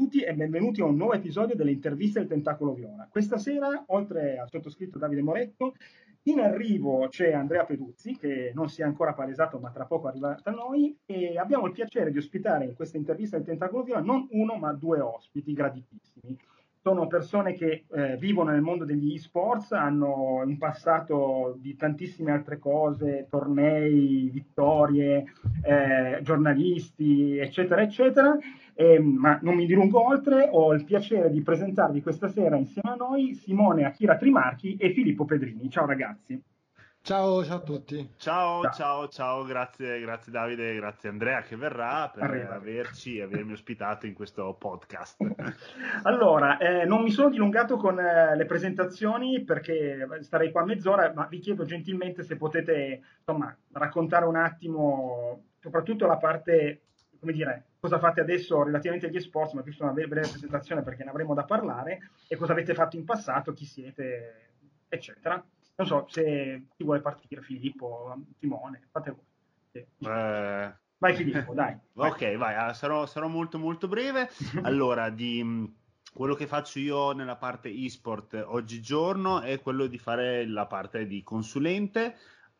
tutti e benvenuti a un nuovo episodio delle interviste del Tentacolo Viola. Questa sera, oltre al sottoscritto Davide Moretto, in arrivo c'è Andrea Peduzzi, che non si è ancora palesato, ma tra poco arriverà a noi, e abbiamo il piacere di ospitare in questa intervista del Tentacolo Viola non uno, ma due ospiti graditissimi sono persone che eh, vivono nel mondo degli e-sports, hanno un passato di tantissime altre cose, tornei, vittorie, eh, giornalisti, eccetera, eccetera. Eh, ma non mi dilungo oltre, ho il piacere di presentarvi questa sera insieme a noi Simone Akira Trimarchi e Filippo Pedrini. Ciao ragazzi. Ciao, ciao a tutti. Ciao, ciao, ciao, ciao, grazie, grazie Davide, grazie Andrea che verrà per Arriva. averci e avermi ospitato in questo podcast. Allora, eh, non mi sono dilungato con eh, le presentazioni perché starei qua mezz'ora, ma vi chiedo gentilmente se potete, insomma, raccontare un attimo, soprattutto la parte, come dire, cosa fate adesso relativamente agli sports, ma giusto una breve presentazione perché ne avremo da parlare, e cosa avete fatto in passato, chi siete, eccetera. Non so se chi vuole partire, Filippo, Simone, fate voi. Sì. Eh... Vai Filippo, dai. Vai. Ok, vai, ah, sarò, sarò, molto molto breve. Allora, di mm, quello che faccio io nella parte e-sport oggigiorno è quello di fare la parte di consulente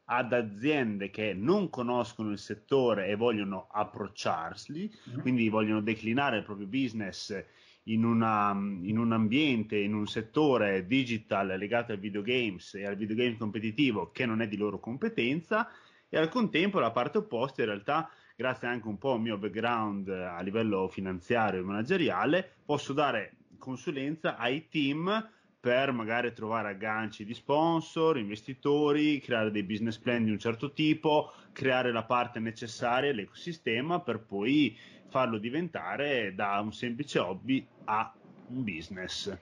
ad aziende che non conoscono il settore e vogliono approcciarsi, mm-hmm. quindi vogliono declinare il proprio business in, una, in, un ambiente, in un settore digital legato ai videogames e al videogame competitivo che non è di loro competenza e al contempo la parte opposta in realtà grazie anche un po' al mio background a livello finanziario e manageriale posso dare consulenza ai team per magari trovare agganci di sponsor, investitori, creare dei business plan di un certo tipo, creare la parte necessaria, l'ecosistema per poi farlo diventare da un semplice hobby a un business.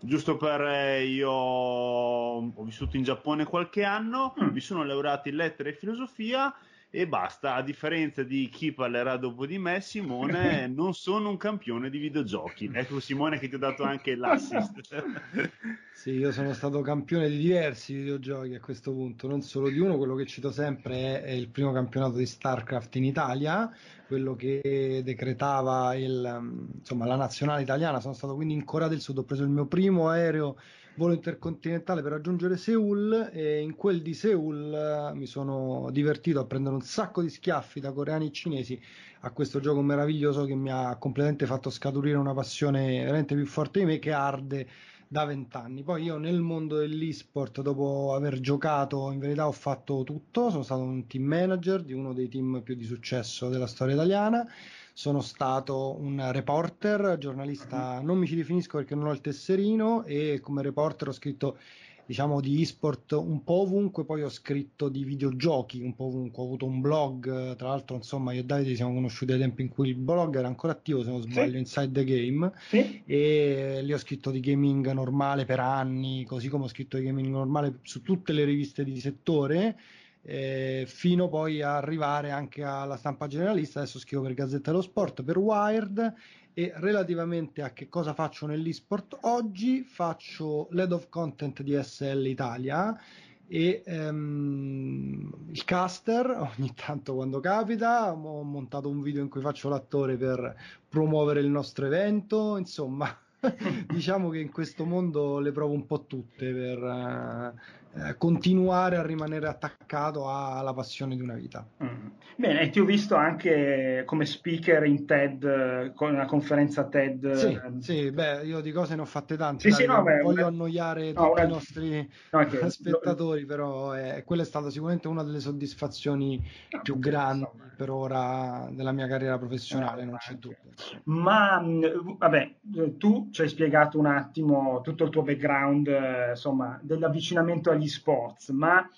Giusto per eh, io ho vissuto in Giappone qualche anno, mm. mi sono laureato in lettere e filosofia e basta. A differenza di chi parlerà dopo di me, Simone, non sono un campione di videogiochi. Ecco Simone che ti ho dato anche l'assist. sì, io sono stato campione di diversi videogiochi a questo punto, non solo di uno, quello che cito sempre è, è il primo campionato di StarCraft in Italia, quello che decretava il, insomma, la nazionale italiana, sono stato quindi in Corea del Sud, ho preso il mio primo aereo volo intercontinentale per raggiungere Seoul e in quel di Seoul eh, mi sono divertito a prendere un sacco di schiaffi da coreani e cinesi a questo gioco meraviglioso che mi ha completamente fatto scaturire una passione veramente più forte di me che arde da vent'anni. Poi io nel mondo dell'esport, dopo aver giocato, in verità ho fatto tutto, sono stato un team manager di uno dei team più di successo della storia italiana. Sono stato un reporter, giornalista, non mi ci definisco perché non ho il tesserino e come reporter ho scritto diciamo di esport un po' ovunque, poi ho scritto di videogiochi un po' ovunque, ho avuto un blog, tra l'altro insomma io e Davide siamo conosciuti ai tempi in cui il blog era ancora attivo se non sbaglio, sì. Inside the Game sì. e lì ho scritto di gaming normale per anni, così come ho scritto di gaming normale su tutte le riviste di settore eh, fino poi a arrivare anche alla stampa generalista. Adesso scrivo per Gazzetta dello Sport, per Wired e relativamente a che cosa faccio nell'esport oggi faccio lead of content di SL Italia e um, il caster ogni tanto quando capita ho montato un video in cui faccio l'attore per promuovere il nostro evento insomma diciamo che in questo mondo le provo un po' tutte per uh, eh, continuare a rimanere attaccato alla passione di una vita. Mm. Bene, e ti ho visto anche come speaker in TED, con una conferenza TED. Sì, sì beh, io di cose ne ho fatte tante, sì, dai, sì, no, beh, voglio una... annoiare no, tutti una... i nostri no, okay. spettatori, però eh, quella è stata sicuramente una delle soddisfazioni più grandi insomma. per ora della mia carriera professionale, non c'è dubbio. Ma mm, vabbè, tu ci hai spiegato un attimo tutto il tuo background, eh, insomma, dell'avvicinamento agli sports, ma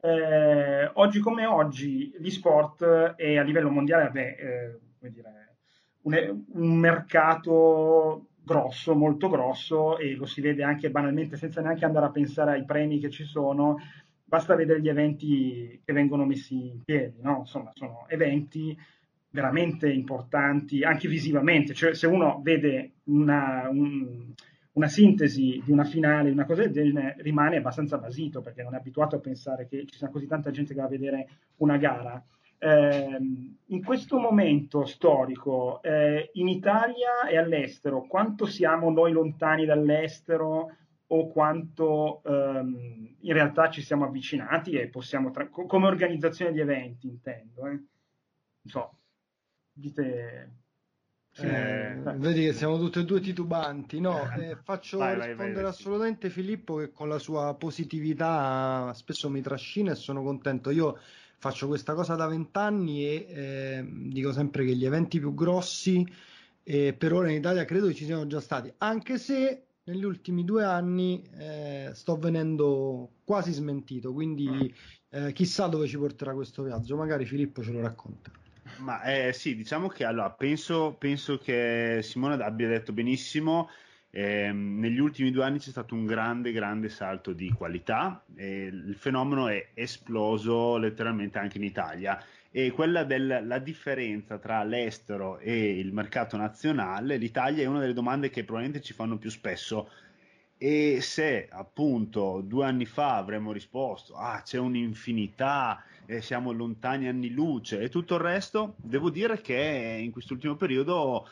eh, oggi come oggi gli sport è a livello mondiale beh, eh, dire, un, un, mercato grosso, molto grosso e lo si vede anche banalmente senza neanche andare a pensare ai premi che ci sono, basta vedere gli eventi che vengono messi in piedi, no? insomma sono eventi veramente importanti anche visivamente, cioè se uno vede una, un, una sintesi di una finale, una cosa del genere, rimane abbastanza basito perché non è abituato a pensare che ci sia così tanta gente che va a vedere una gara. Eh, in questo momento storico, eh, in Italia e all'estero, quanto siamo noi lontani dall'estero o quanto ehm, in realtà ci siamo avvicinati e possiamo, tra- come organizzazione di eventi intendo. Eh? Non so, dite... Eh, vedi che siamo tutti e due titubanti. No, eh, faccio vai, rispondere vai, vai, assolutamente Filippo che con la sua positività spesso mi trascina e sono contento. Io faccio questa cosa da vent'anni e eh, dico sempre che gli eventi più grossi eh, per ora in Italia credo che ci siano già stati, anche se negli ultimi due anni eh, sto venendo quasi smentito, quindi eh, chissà dove ci porterà questo viaggio, magari Filippo ce lo racconta. Ma eh, sì, diciamo che allora penso, penso che Simone abbia detto benissimo. Eh, negli ultimi due anni c'è stato un grande, grande salto di qualità e il fenomeno è esploso letteralmente anche in Italia e quella della differenza tra l'estero e il mercato nazionale, l'Italia è una delle domande che probabilmente ci fanno più spesso e se appunto due anni fa avremmo risposto ah c'è un'infinità eh, siamo lontani anni luce e tutto il resto, devo dire che in quest'ultimo periodo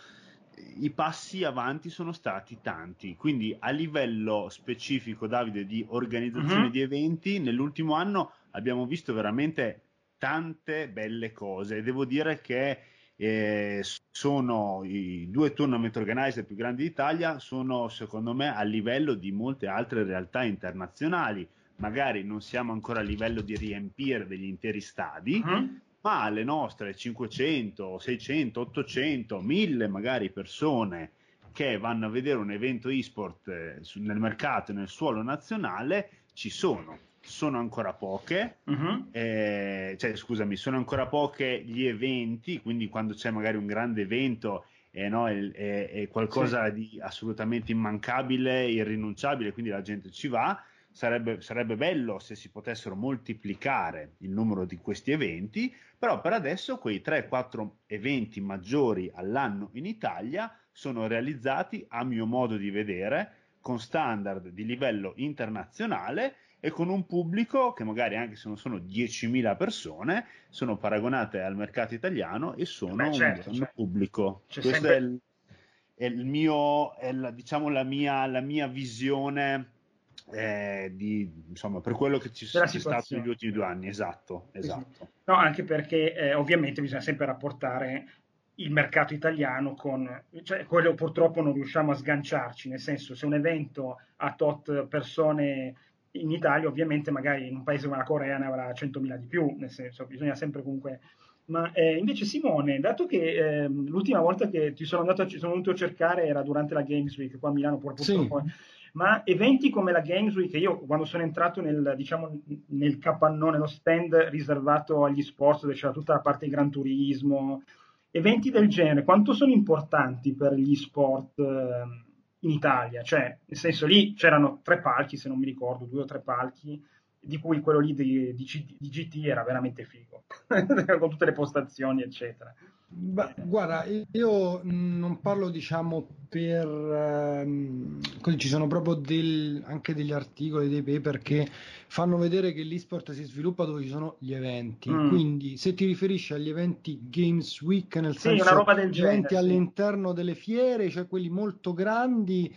i passi avanti sono stati tanti. Quindi a livello specifico, Davide, di organizzazione uh-huh. di eventi, nell'ultimo anno abbiamo visto veramente tante belle cose. Devo dire che eh, sono i due tournament organizer più grandi d'Italia, sono secondo me a livello di molte altre realtà internazionali magari non siamo ancora a livello di riempire degli interi stadi, uh-huh. ma le nostre 500, 600, 800, 1000 magari persone che vanno a vedere un evento e-sport eh, nel mercato e nel suolo nazionale ci sono. Sono ancora poche, uh-huh. eh, cioè scusami, sono ancora poche gli eventi, quindi quando c'è magari un grande evento eh, no, è, è, è, qualcosa sì. di assolutamente immancabile, irrinunciabile, quindi la gente ci va sarebbe, sarebbe bello se si potessero moltiplicare il numero di questi eventi, però per adesso quei 3-4 eventi maggiori all'anno in Italia sono realizzati, a mio modo di vedere, con standard di livello internazionale e con un pubblico che magari anche se non sono 10.000 persone, sono paragonate al mercato italiano e sono Beh, certo, un certo. pubblico. Questo sempre... è, il, è il, mio, è la, diciamo la mia, la mia visione eh, di, insomma, per quello che ci sono stati negli ultimi due anni. Esatto, esatto. No, anche perché eh, ovviamente bisogna sempre rapportare il mercato italiano con, cioè quello purtroppo non riusciamo a sganciarci, nel senso se un evento ha tot persone in Italia, ovviamente magari in un paese come la Corea ne avrà 100.000 di più, nel senso bisogna sempre comunque... Ma eh, invece Simone, dato che eh, l'ultima volta che ti sono andato, ci sono venuto a cercare era durante la Games Week qua a Milano, purtroppo... Sì. ma eventi come la Games Week, io quando sono entrato nel, diciamo, nel capannone, nello stand riservato agli sport, dove c'era tutta la parte di Gran Turismo, eventi del genere, quanto sono importanti per gli sport eh, in Italia? Cioè, nel senso lì c'erano tre palchi, se non mi ricordo, due o tre palchi, di cui quello lì di, di, di GT era veramente figo, con tutte le postazioni, eccetera. Beh, guarda, io non parlo diciamo per... Ehm, così ci sono proprio del, anche degli articoli, dei paper che fanno vedere che l'esport si sviluppa dove ci sono gli eventi. Mm. Quindi se ti riferisci agli eventi Games Week, nel sì, senso gli eventi sì. all'interno delle fiere, cioè quelli molto grandi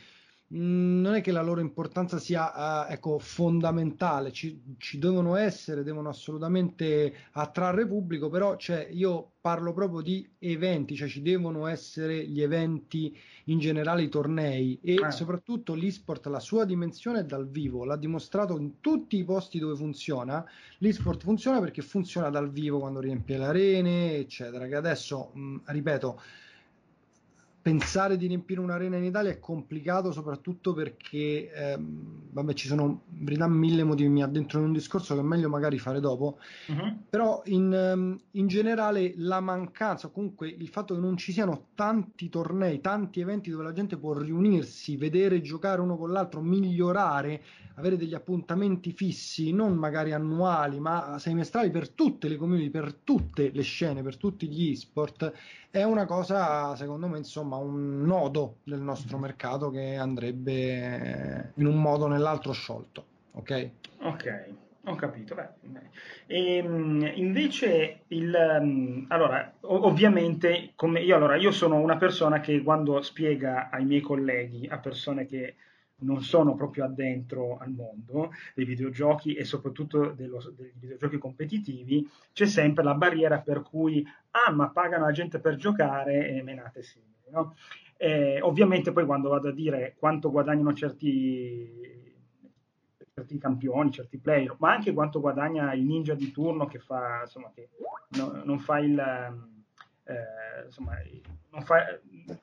Mm, non è che la loro importanza sia uh, ecco, fondamentale, ci, ci, devono essere, devono assolutamente attrarre pubblico, però cioè, io parlo proprio di eventi, cioè ci devono essere gli eventi in generale, i tornei e eh. soprattutto l'esport, la sua dimensione è dal vivo, l'ha dimostrato in tutti i posti dove funziona, l'esport funziona perché funziona dal vivo quando riempie le arene, eccetera, che adesso, mh, mm, ripeto, pensare di riempire un'arena in Italia è complicato soprattutto perché ehm, vabbè ci sono in verità mille motivi mi addentro in un discorso che è meglio magari fare dopo uh-huh. però in, um, in, generale la mancanza comunque il fatto che non ci siano tanti tornei tanti eventi dove la gente può riunirsi vedere giocare uno con l'altro migliorare avere degli appuntamenti fissi non magari annuali ma semestrali per tutte le community per tutte le scene per tutti gli e-sport è una cosa secondo me insomma un nodo del nostro mm-hmm. mercato che andrebbe in un modo o nell'altro sciolto. Ok? Ok. Ho capito. Beh, e, ehm, invece, il, ehm, allora, ovviamente, come io, allora, io sono una persona che quando spiega ai miei colleghi, a persone che non sono proprio addentro al mondo dei videogiochi e soprattutto dello, dei videogiochi competitivi, c'è sempre la barriera per cui, ah, ma pagano la gente per giocare e menate simili, no? Eh, ovviamente poi quando vado a dire quanto guadagnano certi, certi campioni, certi player, ma anche quanto guadagna il ninja di turno che fa, insomma, che no, non fa il... Eh, insomma, non fa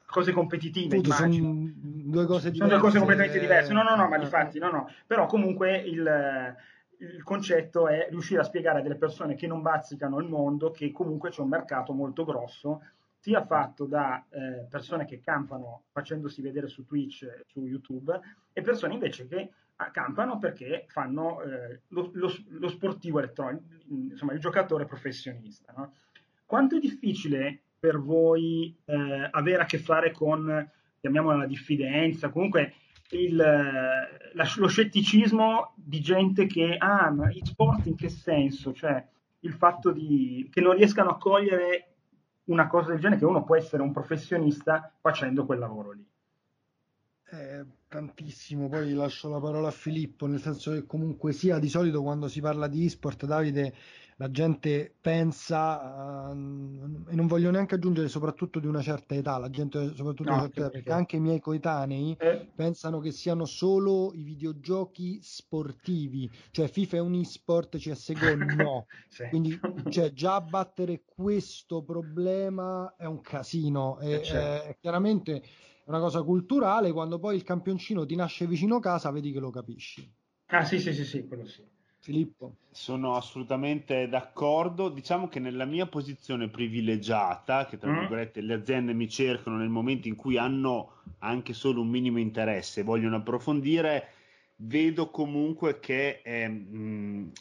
cose competitive. Appunto, sono due cose diverse. Sono due cose completamente diverse. No, no, no, ma di fatti, no, no. Però comunque il, il concetto è riuscire a spiegare a delle persone che non bazzicano il mondo che comunque c'è un mercato molto grosso sia fatto da eh, persone che campano facendosi vedere su Twitch, su YouTube, e persone invece che ah, campano perché fanno eh, lo, lo, lo, sportivo elettronico, insomma il giocatore professionista. No? Quanto è difficile per voi eh, avere a che fare con, chiamiamola la diffidenza, comunque il, la, lo scetticismo di gente che, ah, ma i sport in che senso? Cioè il fatto di, che non riescano a cogliere una cosa del genere, che uno può essere un professionista facendo quel lavoro lì. Eh, tantissimo, poi lascio la parola a Filippo, nel senso che comunque sia di solito quando si parla di e-sport, Davide, la gente pensa, uh, e non voglio neanche aggiungere soprattutto di una certa età, la gente soprattutto no, di una certa età, perché anche i miei coetanei eh. pensano che siano solo i videogiochi sportivi, cioè FIFA è un e-sport, CSGO no. sì. Quindi cioè, già battere questo problema è un casino e, eh, certo. eh, chiaramente è una cosa culturale, quando poi il campioncino ti nasce vicino casa vedi che lo capisci. Ah sì sì sì, sì quello sì. Filippo. Sono assolutamente d'accordo. Diciamo che nella mia posizione privilegiata, che tra mm. virgolette le aziende mi cercano nel momento in cui hanno anche solo un minimo interesse e vogliono approfondire, vedo comunque che eh, mh,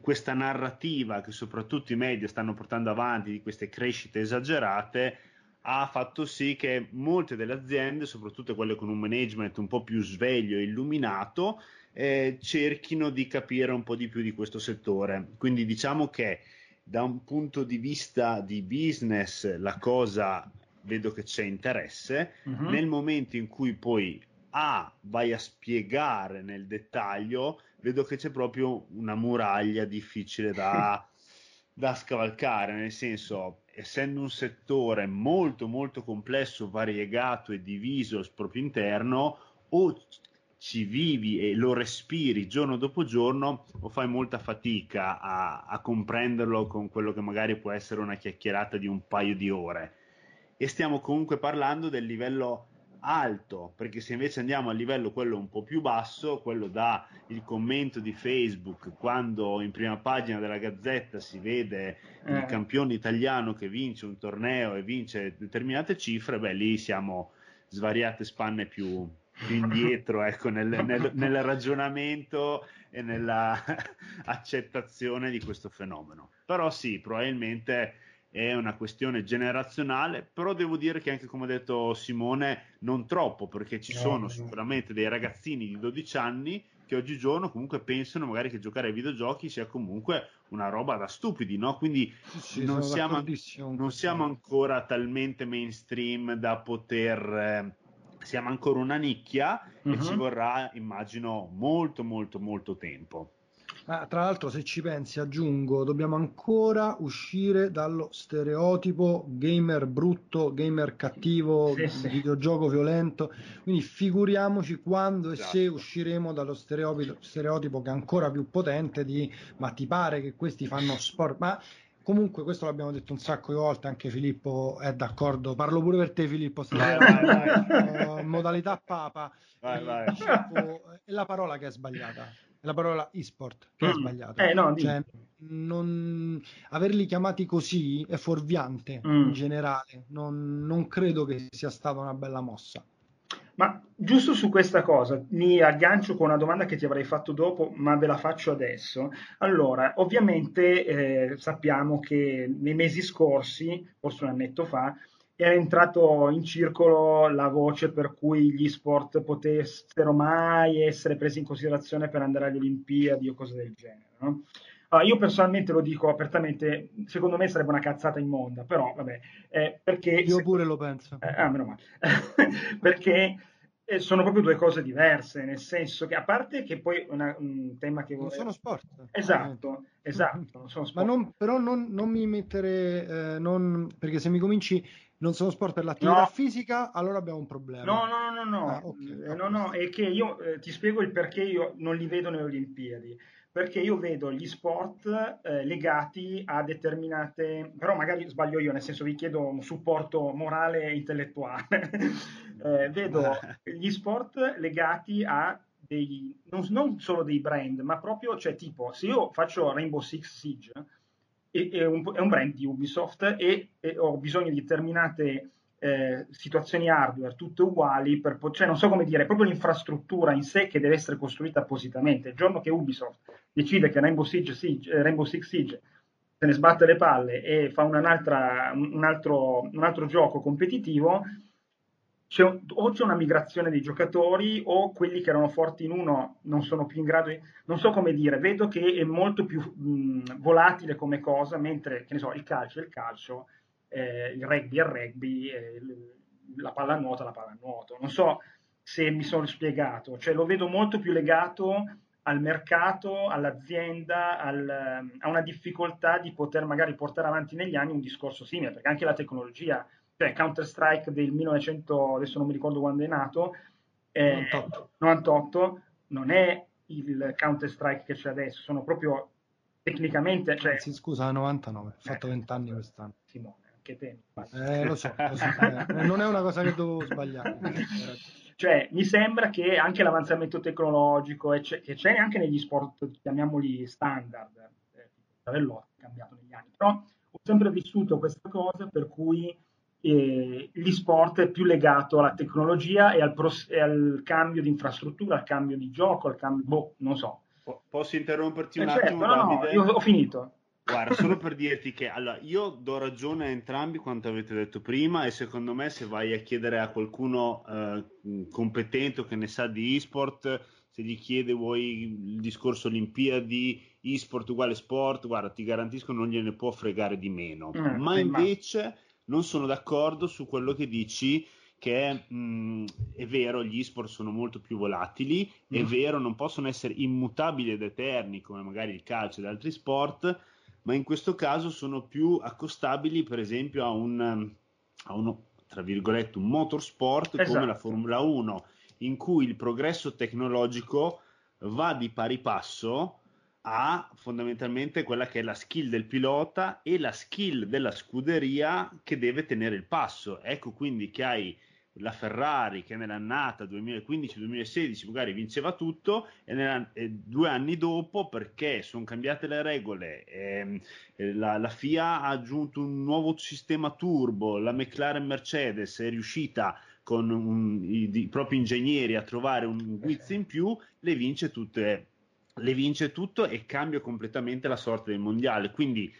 questa narrativa che soprattutto i media stanno portando avanti di queste crescite esagerate ha fatto sì che molte delle aziende, soprattutto quelle con un management un po' più sveglio e illuminato, eh, cerchino di capire un po' di più di questo settore. Quindi diciamo che da un punto di vista di business la cosa vedo che c'è interesse, uh-huh. nel momento in cui poi A vai a spiegare nel dettaglio, vedo che c'è proprio una muraglia difficile da, da scavalcare, nel senso essendo un settore molto molto complesso, variegato e diviso al proprio interno, o ci vivi e lo respiri giorno dopo giorno o fai molta fatica a, a, comprenderlo con quello che magari può essere una chiacchierata di un paio di ore. E stiamo comunque parlando del livello alto, perché se invece andiamo al livello quello un po' più basso, quello da il commento di Facebook, quando in prima pagina della Gazzetta si vede eh. il campione italiano che vince un torneo e vince determinate cifre, beh lì siamo svariate spanne più, più indietro ecco, nel, nel, nel, ragionamento e nella accettazione di questo fenomeno. Però sì, probabilmente è una questione generazionale, però devo dire che anche come ha detto Simone, non troppo, perché ci sono sicuramente dei ragazzini di 12 anni che oggigiorno comunque pensano magari che giocare ai videogiochi sia comunque una roba da stupidi, no? Quindi sì, non, siamo, non, siamo, ancora talmente mainstream da poter... Siamo ancora una nicchia uh-huh. e ci mhm. vorrà, immagino, molto, molto, molto tempo. Ah, tra l'altro, se ci pensi, aggiungo, dobbiamo ancora uscire dallo stereotipo gamer brutto, gamer cattivo, sì, sì. videogioco violento. Quindi figuriamoci quando e se esatto. usciremo dallo stereotipo, stereotipo che è ancora più potente di ma ti pare che questi fanno sport. Ma Comunque, questo l'abbiamo detto un sacco di volte, anche Filippo è d'accordo. Parlo pure per te, Filippo. Vai, vai, vai. Uh, modalità papa. Vai, vai. Dicevo, è la parola che è sbagliata. È la parola e-sport che mm. è sbagliata. Eh, no, cioè, non... Averli chiamati così è fuorviante mm. in generale. Non, non credo che sia stata una bella mossa. Ma giusto su questa cosa mi aggancio con una domanda che ti avrei fatto dopo, ma ve la faccio adesso. Allora, ovviamente eh, sappiamo che nei mesi scorsi, forse un annetto fa, era entrato in circolo la voce per cui gli sport potessero mai essere presi in considerazione per andare alle Olimpiadi o cose del genere. No? Uh, io personalmente lo dico apertamente, secondo me sarebbe una cazzata immonda, però vabbè, eh, perché... Io pure lo penso. Eh, ah, meno male. perché eh, sono proprio due cose diverse, nel senso che a parte che poi una, un tema che... Non sono sport. Esatto, esatto, non sono sport. Ma non, però non, non, mi mettere, eh, non, perché se mi cominci non sono sport per l'attività no. fisica, allora abbiamo un problema. No, no, no, no, no, ah, okay. eh, no, no, è che io eh, ti spiego il perché io non li vedo nelle Olimpiadi perché io vedo gli sport eh, legati a determinate, però magari sbaglio io, nel senso vi chiedo un supporto morale e intellettuale, eh, vedo gli sport legati a dei, non, non, solo dei brand, ma proprio, cioè tipo, se io faccio Rainbow Six Siege, è, è, un, è un, brand di Ubisoft e, e ho bisogno di determinate eh, situazioni hardware tutte uguali, per, cioè non so come dire, proprio l'infrastruttura in sé che deve essere costruita appositamente. Il giorno che Ubisoft decide che Rainbow, Siege, Siege, eh, Rainbow Six Siege se ne sbatte le palle e fa un, altro, un altro gioco competitivo, c'è, o c'è una migrazione dei giocatori o quelli che erano forti in uno non sono più in grado di, non so come dire, vedo che è molto più mh, volatile come cosa, mentre che ne so, il calcio è il calcio eh, il rugby è il rugby, eh, la pallanuoto è la pallanuoto. Non so se mi sono spiegato, cioè lo vedo molto più legato al mercato, all'azienda, al, a una difficoltà di poter magari portare avanti negli anni un discorso simile, perché anche la tecnologia, cioè Counter-Strike del 1900, adesso non mi ricordo quando è nato, eh, 98. 98 non è il Counter-Strike che c'è adesso, sono proprio tecnicamente... Cioè... Anzi, scusa, 99, ho fatto 20 anni quest'anno. Simone che te. Eh, lo so, lo so eh, non è una cosa che dovevo sbagliare. cioè, mi sembra che anche l'avanzamento tecnologico, che c'è anche negli sport, chiamiamoli standard, eh, è cambiato negli anni, però ho sempre vissuto questa cosa per cui eh, gli sport è più legato alla tecnologia e al, pros- e al, cambio di infrastruttura, al cambio di gioco, al cambio, boh, non so. Posso interromperti un eh, certo, attimo? No, no, io ho finito. Guarda, solo per dirti che allora, io do ragione a entrambi quanto avete detto prima e secondo me se vai a chiedere a qualcuno eh, competente o che ne sa di e-sport, se gli chiede vuoi il discorso Olimpiadi, e-sport uguale sport, guarda, ti garantisco non gliene può fregare di meno. Mm, ma invece ma... non sono d'accordo su quello che dici che mh, mm, è vero, gli e-sport sono molto più volatili, mm. è vero, non possono essere immutabili ed eterni come magari il calcio ed altri sport, ma in questo caso sono più accostabili per esempio a un, a uno, tra virgolette, un motorsport esatto. come la Formula 1, in cui il progresso tecnologico va di pari passo a fondamentalmente quella che è la skill del pilota e la skill della scuderia che deve tenere il passo. Ecco quindi che hai la Ferrari che nell'annata 2015-2016 magari vinceva tutto e, e, due anni dopo perché sono cambiate le regole ehm, la, la, FIA ha aggiunto un nuovo sistema turbo la McLaren Mercedes è riuscita con un, i, i, propri ingegneri a trovare un guizzo in più le vince tutte le vince tutto e cambia completamente la sorte del mondiale. Quindi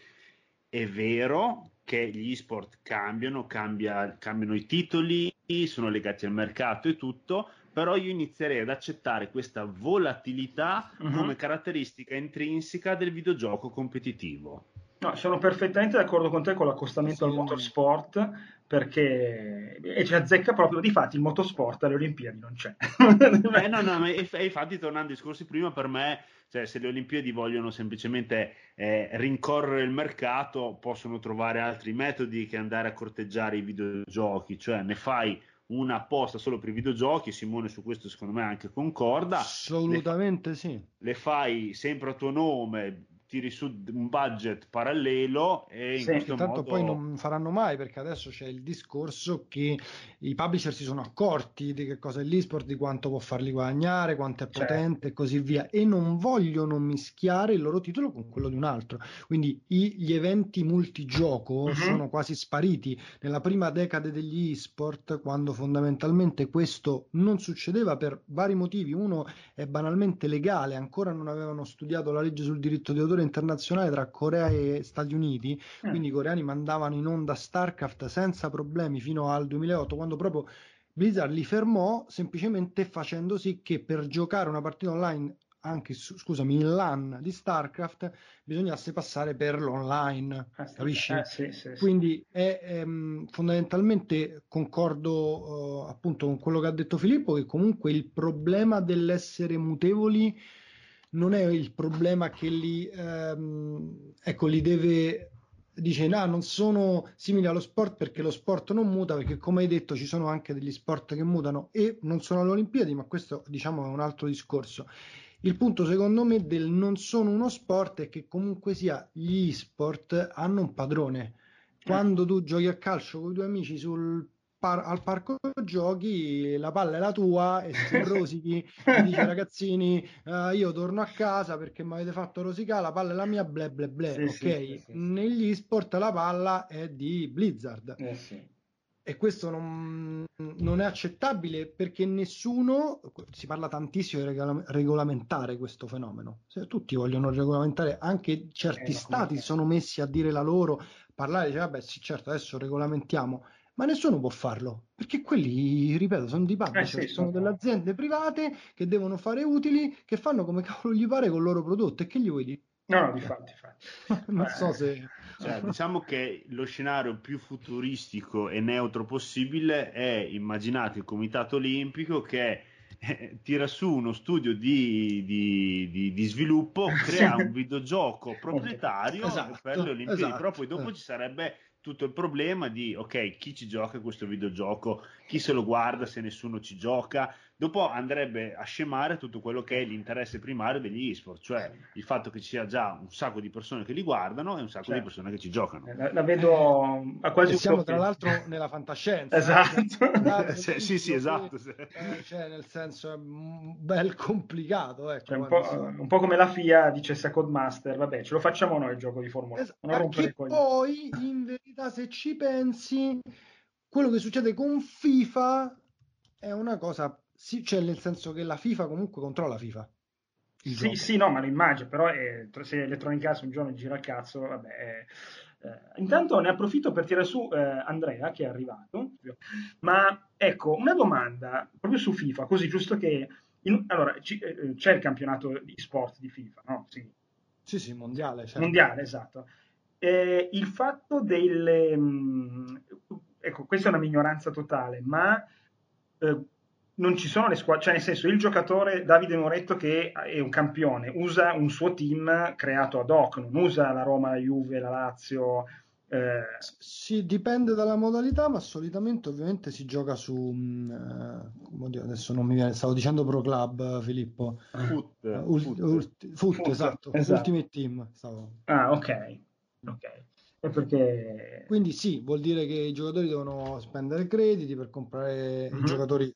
è vero che gli sport cambiano, cambia, cambiano i titoli, sono legati al mercato e tutto, però io inizierei ad accettare questa volatilità uh-huh. come caratteristica intrinseca del videogioco competitivo. No, sono perfettamente d'accordo con te con l'accostamento sì, al motorsport perché e ci azzecca proprio di fatti il motorsport alle Olimpiadi non c'è. eh, no, no, ma e, e infatti tornando ai discorsi prima, per me cioè, se le Olimpiadi vogliono semplicemente eh, rincorrere il mercato, possono trovare altri metodi che andare a corteggiare i videogiochi, cioè ne fai una apposta solo per i videogiochi, Simone su questo secondo me anche concorda. Assolutamente le, sì. Le fai sempre a tuo nome, tiri su un budget parallelo e in sì, questo tanto modo... poi non faranno mai perché adesso c'è il discorso che i publisher si sono accorti di che cosa è l'esport, di quanto può farli guadagnare, quanto è certo. potente certo. e così via e non vogliono mischiare il loro titolo con quello di un altro. Quindi i, gli eventi multigioco uh-huh. sono quasi spariti nella prima decade degli esport quando fondamentalmente questo non succedeva per vari motivi. Uno è banalmente legale, ancora non avevano studiato la legge sul diritto di autore internazionale tra Corea e Stati Uniti, mm. quindi i coreani mandavano in onda StarCraft senza problemi fino al 2008, quando proprio Blizzard li fermò semplicemente facendo sì che per giocare una partita online anche scusami in LAN di StarCraft bisognasse passare per l'online eh, capisci? Eh, sì, sì, quindi è, è, ehm, fondamentalmente concordo uh, appunto con quello che ha detto Filippo che comunque il problema dell'essere mutevoli non è il problema che li, ehm, ecco, li deve dice no, non sono simili allo sport perché lo sport non muta, perché come hai detto ci sono anche degli sport che mutano e non sono alle Olimpiadi, ma questo diciamo è un altro discorso. Il punto secondo me del non sono uno sport è che comunque sia gli sport hanno un padrone. Quando tu giochi a calcio con i tuoi amici sul par- al parco giochi, la palla è la tua e si rosichi, e dici ragazzini uh, io torno a casa perché mi avete fatto rosicare, la palla è la mia, ble ble ble, sì, ok? Sì, sì, Negli sport la palla è di Blizzard. Eh, e questo non, non, è accettabile perché nessuno, si parla tantissimo di regola, regolamentare questo fenomeno, Se tutti vogliono regolamentare, anche certi eh, stati sono messi a dire la loro, parlare, dice vabbè sì certo adesso regolamentiamo, ma nessuno può farlo perché quelli, ripeto, sono di parte, eh, cioè, sì, sono delle aziende private che devono fare utili, che fanno come cavolo gli pare con il loro prodotto e che gli vuoi dire? No, no, di fatti, non so se... Cioè, diciamo che lo scenario più futuristico e neutro possibile è, immaginate il Comitato Olimpico che eh, tira su uno studio di, di, di, di sviluppo, crea un videogioco proprietario esatto, per le Olimpiadi, esatto, però poi dopo eh. ci sarebbe tutto il problema di ok, chi ci gioca questo videogioco, chi se lo guarda se nessuno ci gioca, dopo andrebbe a scemare tutto quello che è l'interesse primario degli esport, cioè il fatto che ci sia già un sacco di persone che li guardano e un sacco certo. di persone che ci giocano. La, la vedo a quasi e siamo tra l'altro nella fantascienza. esatto. Eh, sì, sì, sì, esatto. Eh, cioè, nel senso è un bel complicato. Ecco, cioè, un, po', un, po', come la FIA dice Second Master, vabbè, ce lo facciamo noi il gioco di Formula 1. Esatto. poi in verità se ci pensi quello che succede con FIFA è una cosa, sì, cioè nel senso che la FIFA comunque controlla FIFA. Sì, gioco. sì, no, ma lo immagino, però è, se Electronic Arts un giorno gira il cazzo, vabbè. È, eh, intanto ne approfitto per tirare su eh, Andrea, che è arrivato. Ma ecco, una domanda proprio su FIFA, così giusto che... In, allora, ci, eh, c'è il campionato di sport di FIFA, no? Sì, sì, sì mondiale. Certo. Mondiale, esatto. Eh, il fatto delle... Mh, ecco, questa è una minoranza totale, ma eh, non ci sono le squadre, cioè nel senso il giocatore Davide Moretto che è un campione usa un suo team creato ad hoc, non usa la Roma, la Juve, la Lazio. Eh... Sì, dipende dalla modalità, ma solitamente ovviamente si gioca su, uh, adesso non mi viene, stavo dicendo Pro Club Filippo. Foot, uh, ul, foot. Ul, foot, foot esatto, esatto, Ultimate Team. Stavo. Ah, ok. ok. Perché... Quindi sì, vuol dire che i giocatori devono spendere crediti per comprare mm-hmm. i mhm. giocatori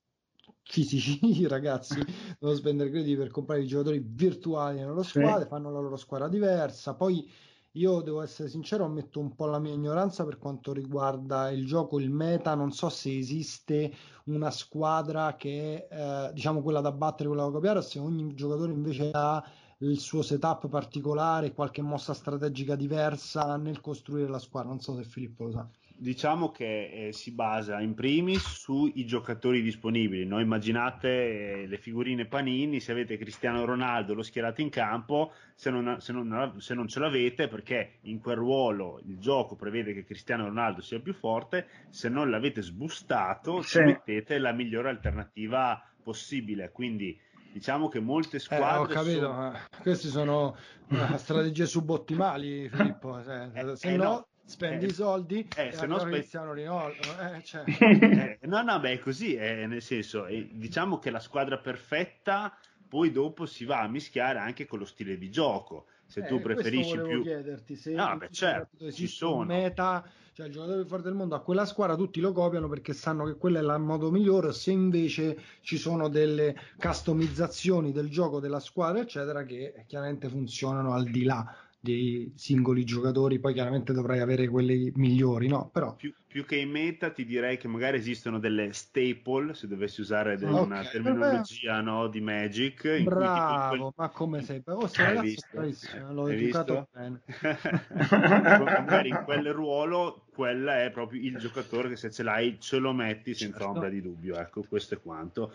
fisici, i ragazzi devono spendere crediti per comprare i giocatori virtuali nella loro squadra, sì. fanno la loro squadra diversa. Poi io devo essere sincero, ammetto un po' la mia ignoranza per quanto riguarda il gioco, il meta, non so se esiste una squadra che è eh, diciamo quella da battere, quella da copiare, se ogni giocatore invece ha il suo setup particolare, qualche mossa strategica diversa nel costruire la squadra. Non so se Filippo lo sa. Diciamo che eh, si basa in primis sui giocatori disponibili. No? Immaginate eh, le figurine panini, se avete Cristiano Ronaldo lo schierate in campo, se non, se, non, se non, ce l'avete perché in quel ruolo il gioco prevede che Cristiano Ronaldo sia più forte, se non l'avete sbustato sì. mettete la migliore alternativa possibile. Quindi diciamo che molte squadre. Eh, ho capito, sono... ma queste sono uh, strategie subottimali, Filippo. Se, eh, se eh, no, no, spendi i soldi eh, se no spe... Rinaldo. Eh, cioè. no, no, beh, è così, nel senso, diciamo che la squadra perfetta poi dopo si va a mischiare anche con lo stile di gioco. Se tu preferisci più. chiederti se no, beh, certo, ci sono. meta cioè il giocatore più forte del mondo a quella squadra tutti lo copiano perché sanno che quello è il modo migliore se invece ci sono delle customizzazioni del gioco della squadra eccetera che chiaramente funzionano al di là dei singoli giocatori poi chiaramente dovrai avere quelli migliori no però più, più che in meta ti direi che magari esistono delle staple, se dovessi usare del, okay. una terminologia no, di Magic. Bravo, quel... ma come sei? Oh, sei Hai visto? l'ho Hai educato visto? bene. magari in quel ruolo, quella è proprio il giocatore che se ce l'hai ce lo metti senza certo. ombra di dubbio. Ecco, questo è quanto.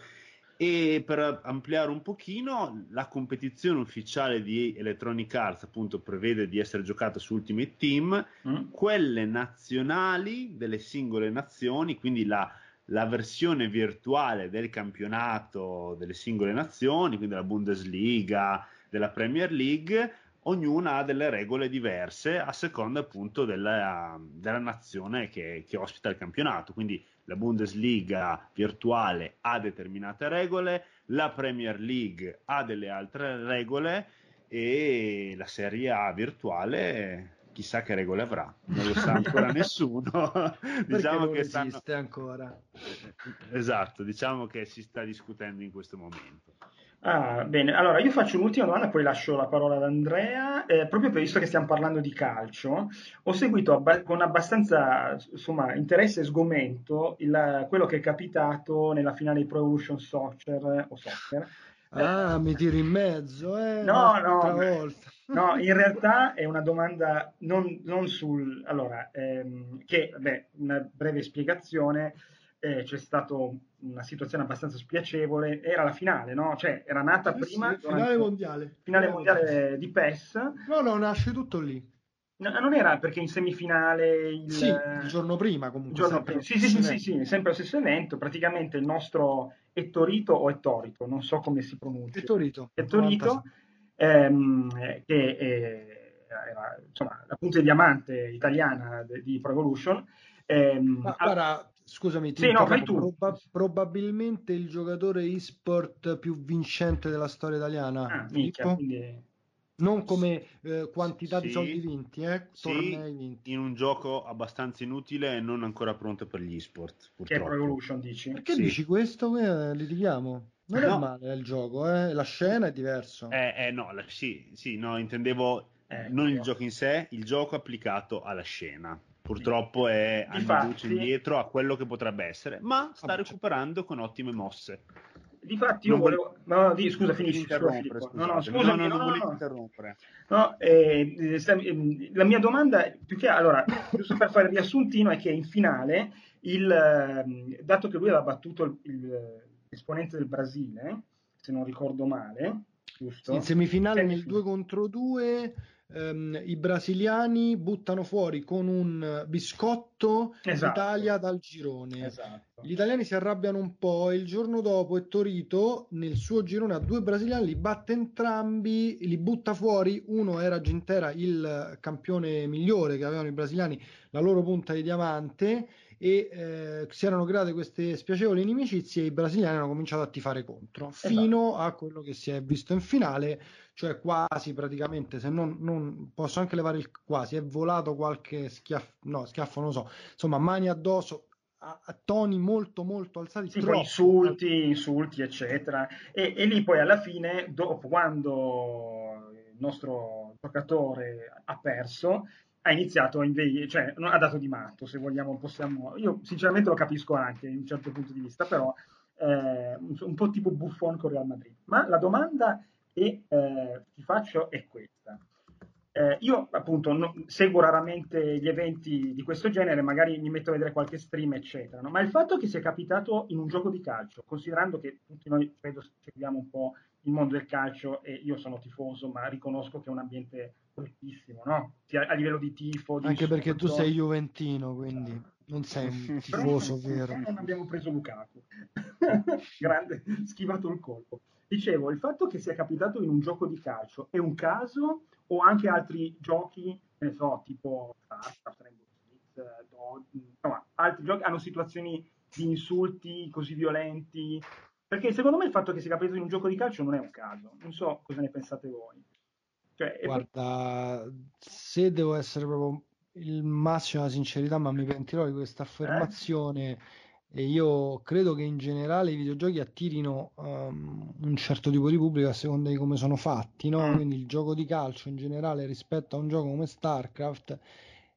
E per ampliare un pochino, la competizione ufficiale di Electronic Arts appunto prevede di essere giocata su Ultimate Team, mm. quelle nazionali delle singole nazioni, quindi la, la, versione virtuale del campionato delle singole nazioni, quindi la Bundesliga, della Premier League, ognuna ha delle regole diverse a seconda appunto della, della nazione che, che ospita il campionato. Quindi la Bundesliga virtuale ha determinate regole, la Premier League ha delle altre regole e la Serie A virtuale chissà che regole avrà, non lo sa ancora nessuno. diciamo che stanno... esiste ancora. Esatto, diciamo che si sta discutendo in questo momento. Ah, bene, allora io faccio un'ultima domanda, poi lascio la parola ad Andrea. Eh, proprio per visto che stiamo parlando di calcio, ho seguito abba- con abbastanza insomma, interesse e sgomento il, quello che è capitato nella finale di Pro Evolution Soccer o Soccer. Ah, eh, mi tiri in mezzo, eh? No, no, no, in realtà è una domanda non, non sul... Allora, ehm, che, beh, una breve spiegazione eh, c'è stata una situazione abbastanza spiacevole, era la finale, no? Cioè, era nata eh prima... Sì, finale mondiale. Finale mondiale di PES. No, no, nasce tutto lì. No, non era perché in semifinale il, sì, il giorno prima comunque. Giorno prima. Sì, sì, sì, sì, sì, sempre lo stesso evento. Praticamente il nostro Ettorito o Ettorito, non so come si pronuncia. Ettorito. Ettorito, ehm, che è, era insomma, la punta di diamante italiana di Pro Evolution. Ehm, Ma, guarda, Scusami, sì, no, proba- probabilmente il giocatore e-sport più vincente della storia italiana. Ah, minchia, quindi... Non come eh, quantità sì, di soldi vinti, eh? Sì, vinti. in un gioco abbastanza inutile e non ancora pronto per gli e-sport. Purtroppo. Che è Evolution, dici? Perché sì. dici questo? Eh, litighiamo. Non no. è male il gioco, eh? la scena è diversa. Eh, eh no, la, sì, sì, no, intendevo eh, non il gioco in sé, il gioco applicato alla scena purtroppo è anni luce indietro a quello che potrebbe essere, ma sta recuperando con ottime mosse. Difatti io non volevo... No, di... scusa, finisci. Scusa, no, no, scusa, no, no, non volevo interrompere. No, eh, eh, la mia domanda, più che allora, giusto per fare il riassuntino, è che in finale, il, ehm, dato che lui aveva battuto il, il, l'esponente del Brasile, se non ricordo male, giusto? In semifinale nel 2 contro 2 ehm, i brasiliani buttano fuori con un biscotto esatto. l'Italia dal girone. Esatto. Gli italiani si arrabbiano un po' e il giorno dopo e Torito nel suo girone a due brasiliani li batte entrambi, li butta fuori. Uno era Gintera, il campione migliore che avevano i brasiliani, la loro punta di diamante e eh, si erano create queste spiacevoli inimicizie e i brasiliani hanno cominciato a tifare contro esatto. fino a quello che si è visto in finale cioè quasi praticamente, se non, non posso anche levare il quasi, è volato qualche schiaffo, no, schiaffo non lo so, insomma, mani addosso, a, toni molto molto alzati, sì, troppo. insulti, insulti, eccetera. E, e lì poi alla fine, dopo quando il nostro giocatore ha perso, ha iniziato a invegliare, cioè ha dato di matto, se vogliamo, possiamo... Io sinceramente lo capisco anche in un certo punto di vista, però eh, un po' tipo Buffon con Real Madrid. Ma la domanda che eh, ti faccio è questa. Eh, io appunto no, seguo raramente gli eventi di questo genere, magari mi metto a vedere qualche stream, eccetera, no? ma il fatto che sia capitato in un gioco di calcio, considerando che tutti noi credo seguiamo un po' il mondo del calcio e io sono tifoso, ma riconosco che è un ambiente bruttissimo, no? A livello di tifo. Di Anche perché tu sei juventino, quindi non sei un tifoso vero. Non abbiamo preso Lukaku. Grande, schivato il colpo. Dicevo, il fatto che sia capitato in un gioco di calcio è un caso o anche altri giochi, ne so, tipo Starcraft, Rainbow Six, insomma, altri giochi hanno situazioni di insulti così violenti? Perché secondo me il fatto che sia capitato in un gioco di calcio non è un caso. Non so cosa ne pensate voi. Cioè, Guarda, se devo essere proprio il massimo della sincerità, ma mi pentirò di questa affermazione. Eh? E io credo che in generale i videogiochi attirino um, un certo tipo di pubblico a seconda di come sono fatti, no? Mm. quindi il gioco di calcio in generale rispetto a un gioco come StarCraft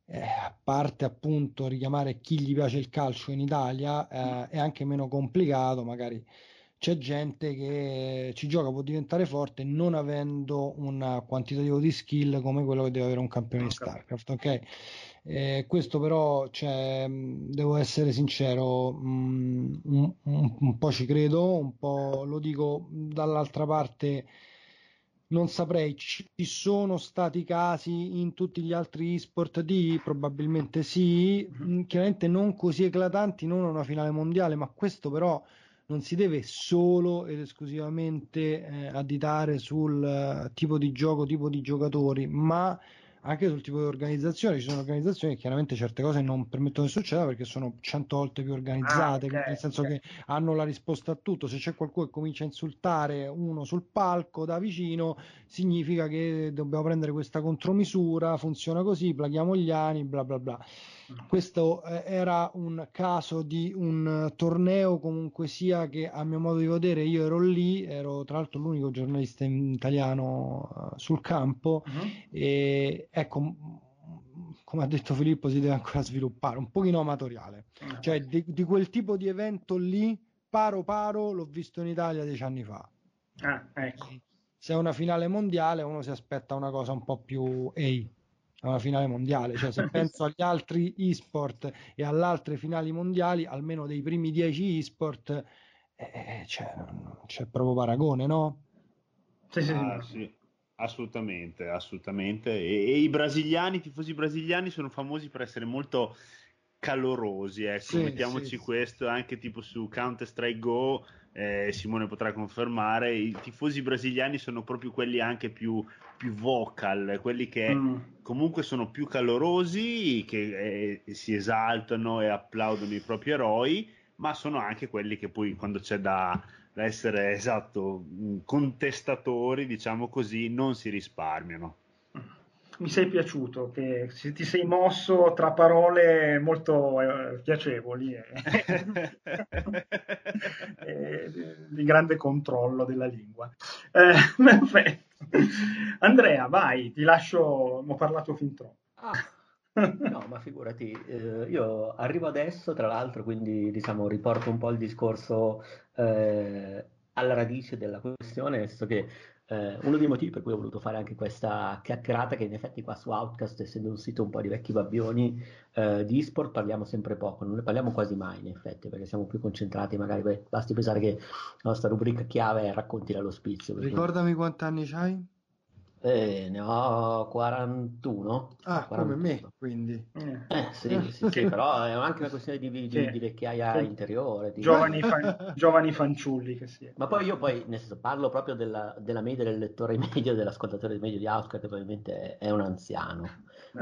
eh, a parte appunto richiamare chi gli piace il calcio in Italia, eh, è anche meno complicato, magari c'è gente che ci gioca, può diventare forte non avendo un quantitativo di skill come quello che deve avere un campione di StarCraft, ok? Eh, questo però, cioè, devo essere sincero, mh, un, un, un po' ci credo, un po' lo dico dall'altra parte non saprei, ci sono stati casi in tutti gli altri e-sport di probabilmente sì, mm-hmm. chiaramente non così eclatanti, non una finale mondiale, ma questo però non si deve solo ed esclusivamente eh, additare sul uh, tipo di gioco, tipo di giocatori, ma anche sul tipo di organizzazione. Ci sono organizzazioni che chiaramente certe cose non permettono di succedere perché sono cento volte più organizzate, ah, okay, nel senso okay. che hanno la risposta a tutto. Se c'è qualcuno che comincia a insultare uno sul palco da vicino, significa che dobbiamo prendere questa contromisura, funziona così, plaghiamo gli anni, bla bla bla. Questo eh, era un caso di un torneo comunque sia che a mio modo di vedere io ero lì, ero tra l'altro l'unico giornalista italiano uh, sul campo uh-huh. e ecco come ha detto Filippo si deve ancora sviluppare un pochino amatoriale uh-huh. cioè di, di, quel tipo di evento lì paro paro l'ho visto in Italia dieci anni fa ah, ecco. se è una finale mondiale uno si aspetta una cosa un po' più ehi a una finale mondiale. Cioè, se penso agli altri e-sport e alle altre finali mondiali, almeno dei primi dieci e-sport, eh, eh cioè, non c'è proprio paragone, no? Sì, sì, ah, sì. Assolutamente, assolutamente. E, e, i brasiliani, i tifosi brasiliani, sono famosi per essere molto calorosi, ecco, sì, mettiamoci sì, questo anche tipo su Counter Strike Go eh, Simone potrà confermare, i tifosi brasiliani sono proprio quelli anche più, più vocal, quelli che mm. comunque sono più calorosi, che eh, si esaltano e applaudono i propri eroi, ma sono anche quelli che poi quando c'è da, da essere esatto contestatori, diciamo così, non si risparmiano mi sei piaciuto, che ti sei mosso tra parole molto eh, piacevoli e, e, di grande controllo della lingua. Eh, perfetto. Andrea, vai, ti lascio, ho parlato fin troppo. Ah. No, ma figurati, eh, io arrivo adesso, tra l'altro, quindi diciamo riporto un po' il discorso eh, alla radice della questione, nel senso che eh, uno dei motivi per cui ho voluto fare anche questa chiacchierata, che in effetti qua su Outcast, essendo un sito un po' di vecchi babbioni, eh, di esport parliamo sempre poco, non ne parliamo quasi mai in effetti, perché siamo più concentrati, magari beh, basti pensare che la nostra rubrica chiave è racconti dall'ospizio. Perché... Ricordami quanti anni hai? Eh, ne ho 41. Ah, 41. come me, quindi. Eh, sì, sì, sì, però è anche una questione di, di, sì. di vecchiaia sì. interiore. Di... Giovani, fan, giovani, fanciulli che si Ma poi io poi, nel senso, parlo proprio della, della media del lettore medio, dell'ascoltatore medio di Outcast, che probabilmente è un anziano.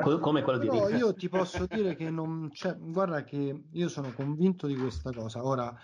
Co- come quello di No, io ti posso dire che non c'è... Guarda che io sono convinto di questa cosa. Ora,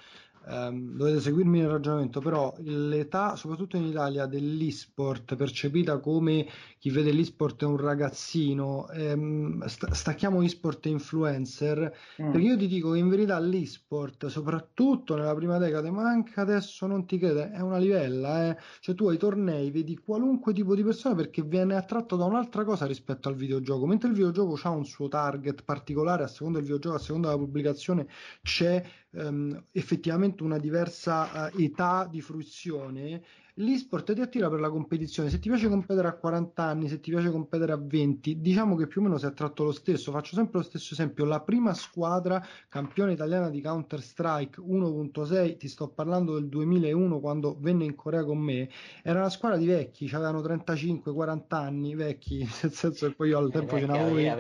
Um, dovete seguirmi nel ragionamento, però l'età, soprattutto in Italia, dell'e-sport percepita come chi vede l'e-sport è un ragazzino, ehm, st- stacchiamo e-sport e influencer, mm. perché io ti dico che in verità l'e-sport, soprattutto nella prima decade, ma anche adesso non ti crede, è una livella, eh? cioè tu ai tornei vedi qualunque tipo di persona perché viene attratto da un'altra cosa rispetto al videogioco, mentre il videogioco ha un suo target particolare, a seconda del videogioco, a seconda della pubblicazione c'è ehm, effettivamente una diversa uh, età di fruizione l'esport ti attira per la competizione. Se ti piace competere a 40 anni, se ti piace competere a 20, diciamo che più o meno si è attratto lo stesso. Faccio sempre lo stesso esempio: la prima squadra campione italiana di Counter Strike 1.6, ti sto parlando del 2001 quando venne in Corea con me, era una squadra di vecchi, avevano 35-40 anni, vecchi, nel senso che poi io al tempo ce n'avevo.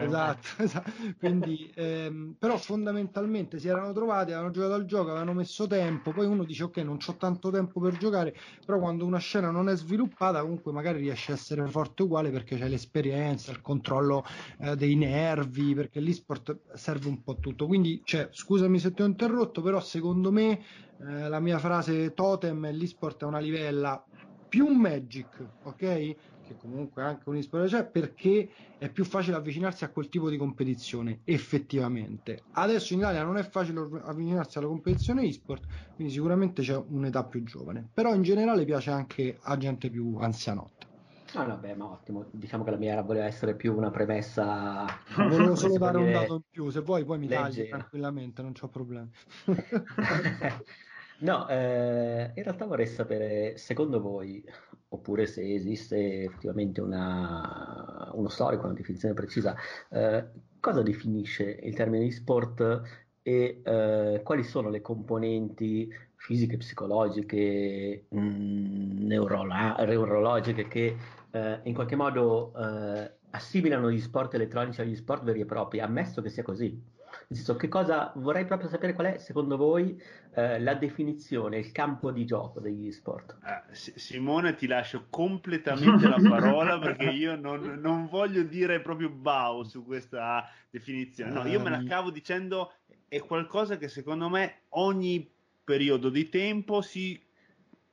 Esatto, esatto. Quindi, ehm, però fondamentalmente si erano trovati, avevano giocato al gioco, avevano messo tempo, poi uno dice ok, non ho tanto tempo per giocare, però quando una scena non è sviluppata comunque magari riesce a essere forte uguale perché c'è l'esperienza, il controllo eh, dei nervi, perché l'esport serve un po' tutto. Quindi, cioè, scusami se ti ho interrotto, però secondo me eh, la mia frase totem è l'esport è una livella più magic, ok? Che comunque anche un e-sport c'è, perché è più facile avvicinarsi a quel tipo di competizione, effettivamente. Adesso in Italia non è facile avvicinarsi alla competizione e-sport, quindi sicuramente c'è un'età più giovane, però in generale piace anche a gente più anzianotta. Ah, no, beh, ma ottimo. Diciamo che la mia voleva essere più una premessa. Volevo solo dare un dato in più, se vuoi poi mi tagli tranquillamente, non c'ho problemi. no, eh, in realtà vorrei sapere, secondo voi, oppure se esiste effettivamente una, uno storico, una definizione precisa, eh, cosa definisce il termine di sport e eh, quali sono le componenti fisiche, psicologiche, mh, mm, neurolo- neurologiche che eh, in qualche modo eh, assimilano gli sport elettronici agli sport veri e propri, ammesso che sia così. Nel senso, che cosa vorrei proprio sapere qual è, secondo voi, eh, la definizione, il campo di gioco degli sport? Eh, Simone, ti lascio completamente la parola perché io non, non, voglio dire proprio bow su questa definizione. No, io me la ehm. cavo dicendo è qualcosa che secondo me ogni periodo di tempo si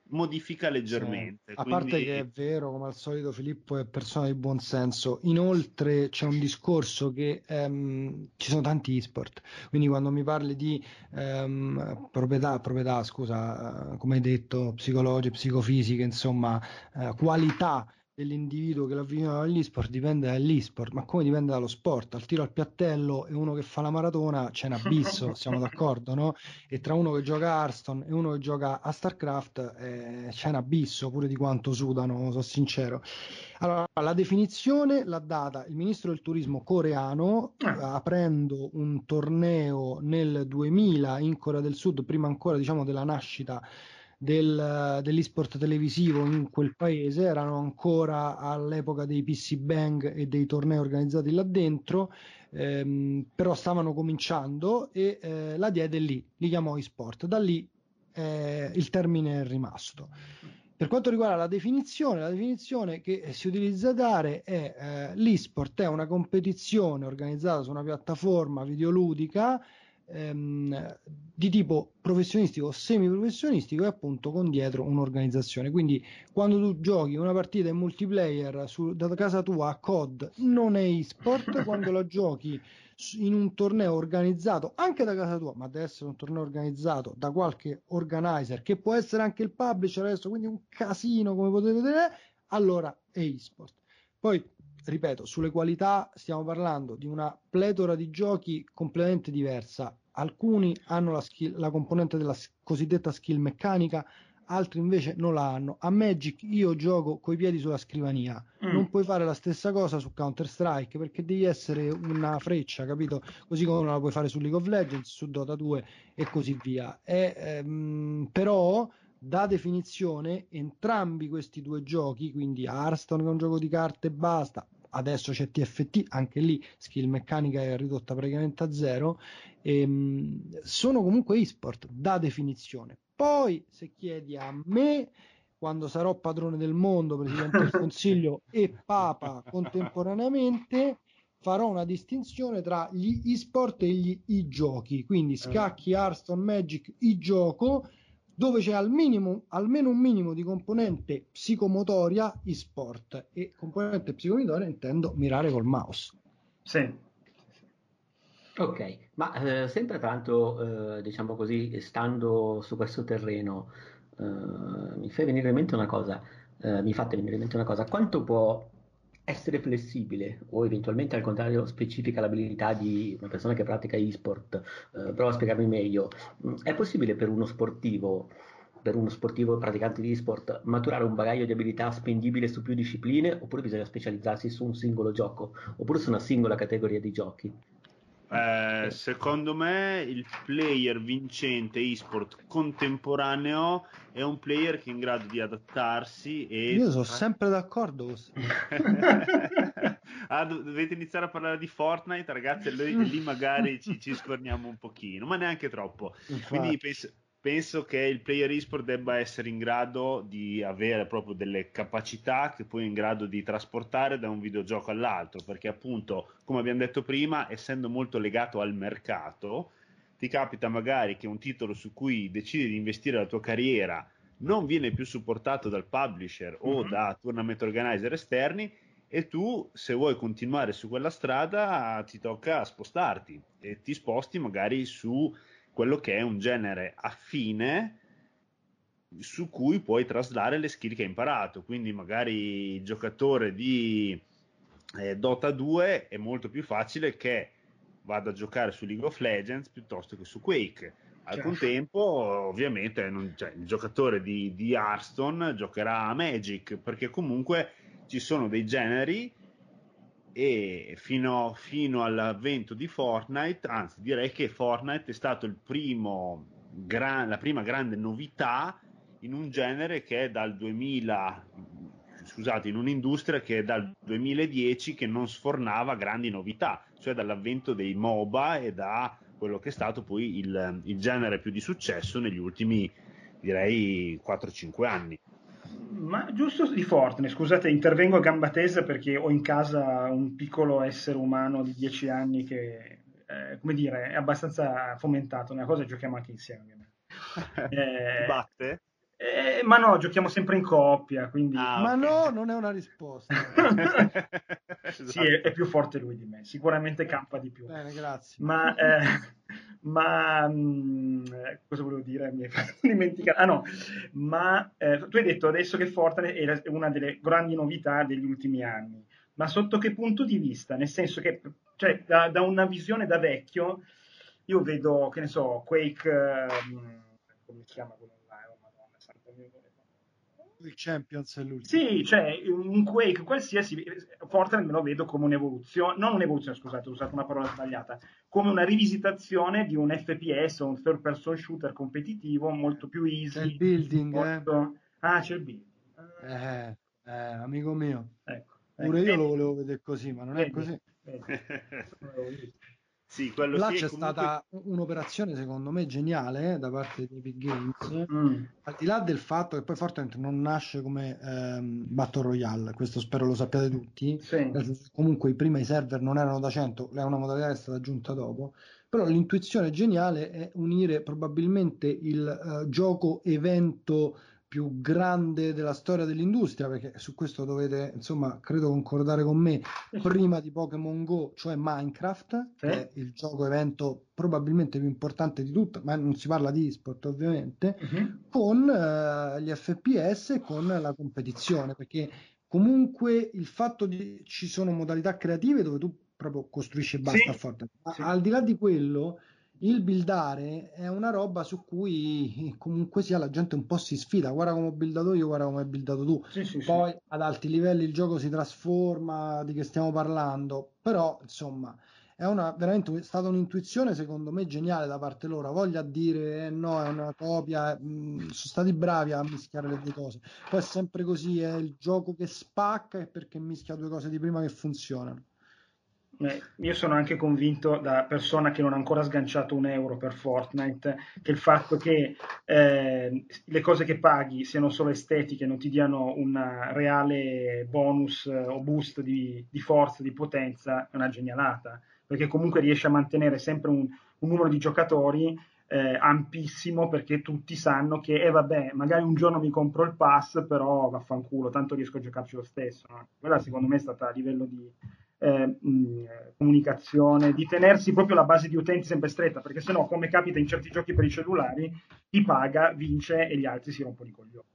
modifica leggermente. Sì. A quindi... parte che è vero, come al solito Filippo è persona di buon senso, inoltre c'è un discorso che um, ci sono tanti e-sport, quindi quando mi parli di um, proprietà, proprietà, scusa, uh, come hai detto, psicologiche, psicofisiche, insomma, uh, qualità dell'individuo che lo avvicina all'esport dipende dall'esport, ma come dipende dallo sport? Al tiro al piattello e uno che fa la maratona c'è un abisso, siamo d'accordo, no? E tra uno che gioca a Hearthstone e uno che gioca a StarCraft eh, c'è un abisso pure di quanto sudano, sono sincero. Allora, la definizione l'ha data il ministro del turismo coreano ah. aprendo un torneo nel 2000 in Corea del Sud, prima ancora diciamo della nascita del, dell'esport televisivo in quel paese, erano ancora all'epoca dei PC Bang e dei tornei organizzati là dentro, ehm, però stavano cominciando e eh, la diede lì, li chiamò esport, da lì eh, il termine è rimasto. Per quanto riguarda la definizione, la definizione che si utilizza a dare è eh, l'esport è una competizione organizzata su una piattaforma videoludica ehm, di tipo professionistico o semi-professionistico e appunto con dietro un'organizzazione. Quindi quando tu giochi una partita in multiplayer su, da casa tua a COD non è e-sport, quando la giochi in un torneo organizzato anche da casa tua, ma deve essere un torneo organizzato da qualche organizer che può essere anche il publisher adesso, quindi un casino come potete vedere, allora è e-sport. Poi ripeto, sulle qualità stiamo parlando di una pletora di giochi completamente diversa. Alcuni hanno la, skill, la componente della cosiddetta skill meccanica, altri invece non la hanno. A Magic io gioco coi piedi sulla scrivania, mm. non puoi fare la stessa cosa su Counter Strike perché devi essere una freccia, capito? Così come non la puoi fare su League of Legends, su Dota 2 e così via. E, ehm, però da definizione entrambi questi due giochi, quindi Hearthstone che è un gioco di carte e basta, adesso c'è TFT, anche lì skill meccanica è ridotta praticamente a zero, ehm, sono comunque e-sport da definizione. Poi se chiedi a me, quando sarò padrone del mondo, presidente del Consiglio e Papa contemporaneamente, farò una distinzione tra gli e-sport e gli e-giochi, quindi scacchi, Hearthstone, Magic, e-gioco, dove c'è al minimo, almeno un minimo di componente psicomotoria e-sport e componente psicomotoria intendo mirare col mouse. Sì. Ok, ma eh, sempre tanto, eh, diciamo così, stando su questo terreno, eh, mi fa venire in mente una cosa, eh, mi fate venire in mente una cosa, quanto può essere flessibile o eventualmente al contrario specifica l'abilità di una persona che pratica e-sport. Eh, provo a spiegarmi meglio. Mm, è possibile per uno sportivo, per uno sportivo praticante di e-sport, maturare un bagaglio di abilità spendibile su più discipline oppure bisogna specializzarsi su un singolo gioco oppure su una singola categoria di giochi? Eh, secondo me il player vincente eSport contemporaneo è un player che è in grado di adattarsi e... Io sono sempre d'accordo. ah, dovete iniziare a parlare di Fortnite, ragazzi, lì, lì magari ci, ci, scorniamo un pochino, ma neanche troppo. Infatti. Quindi penso, penso che il player esport debba essere in grado di avere proprio delle capacità che poi è in grado di trasportare da un videogioco all'altro, perché appunto, come abbiamo detto prima, essendo molto legato al mercato, ti capita magari che un titolo su cui decidi di investire la tua carriera non viene più supportato dal publisher o mm-hmm. da tournament organizer esterni e tu se vuoi continuare su quella strada ti tocca spostarti e ti sposti magari su quello che è un genere affine su cui puoi traslare le skill che hai imparato. Quindi magari il giocatore di eh, Dota 2 è molto più facile che vada a giocare su League of Legends piuttosto che su Quake. Al certo. contempo, ovviamente, non, cioè, il giocatore di, di Hearthstone giocherà a Magic perché comunque ci sono dei generi e fino, fino, all'avvento di Fortnite, anzi direi che Fortnite è stato primo, gran, la prima grande novità in un genere che è dal 2000, scusate, in un'industria che è dal 2010 che non sfornava grandi novità, cioè dall'avvento dei MOBA e da quello che è stato poi il, il genere più di successo negli ultimi, direi, 4-5 anni. Ma giusto di Fortnite, scusate, intervengo a gamba tesa perché ho in casa un piccolo essere umano di 10 anni che, eh, come dire, è abbastanza fomentato. Una cosa giochiamo anche insieme. Eh, batte? Eh, ma no, giochiamo sempre in coppia, quindi... Ah, ma okay. no, non è una risposta. esatto. Sì, è, è, più forte lui di me, sicuramente campa di più. Bene, grazie. Ma, eh, ma mh, mm, cosa volevo dire? Mi hai fatto dimenticare. Ah no, ma eh, tu hai detto adesso che Fortnite è una delle grandi novità degli ultimi anni, ma sotto che punto di vista? Nel senso che, cioè, da, da una visione da vecchio, io vedo, che ne so, Quake... Um, come si chiama quello? Il Champions è l'ultimo. Sì, cioè un Quake qualsiasi, Fortnite me lo vedo come un'evoluzione, non un'evoluzione, scusate, ho usato una parola sbagliata, come una rivisitazione di un FPS o un third person shooter competitivo molto più easy. C'è il building, eh. molto... eh? Ah, c'è il building. Eh, eh, amico mio. Ecco, Pure ecco. io lo volevo vedere così, ma non vedi, è così. Sì, quello Là sì, c'è comunque... stata un'operazione secondo me geniale eh, da parte di Epic Games, mm. al di là del fatto che poi Fortnite non nasce come ehm, Battle Royale, questo spero lo sappiate tutti, sì. comunque prima i server non erano da 100, è una modalità che è stata aggiunta dopo, però l'intuizione geniale è unire probabilmente il uh, gioco evento più grande della storia dell'industria, perché su questo dovete, insomma, credo concordare con me, prima di Pokémon Go, cioè Minecraft, sì. che è il gioco evento probabilmente più importante di tutto, ma non si parla di esport ovviamente, uh-huh. con uh, gli FPS e con la competizione, perché comunque il fatto che ci sono modalità creative dove tu proprio costruisci e basta sì. forte, ma sì. al di là di quello il buildare è una roba su cui comunque sia la gente un po' si sfida. Guarda come ho buildato io, guarda come hai buildato tu. Sì, sì, Poi sì. ad alti livelli il gioco si trasforma, di che stiamo parlando. Però insomma è una, veramente stata un'intuizione secondo me geniale da parte loro. Voglia dire eh, no, è una copia. Mh, mm, sono stati bravi a mischiare le due cose. Poi è sempre così: è il gioco che spacca e perché mischia due cose di prima che funzionano. Eh, io sono anche convinto, da persona che non ha ancora sganciato un euro per Fortnite, che il fatto che eh, le cose che paghi siano solo estetiche, non ti diano un reale bonus eh, o boost di, di, forza, di potenza, è una genialata, perché comunque riesce a mantenere sempre un, un numero di giocatori eh, ampissimo perché tutti sanno che, eh vabbè, magari un giorno mi compro il pass, però vaffanculo, tanto riesco a giocarci lo stesso. No? Quella secondo me è stata a livello di eh, mh, comunicazione, di tenersi proprio la base di utenti sempre stretta, perché sennò, come capita in certi giochi per i cellulari, chi paga vince e gli altri si rompono i coglioni.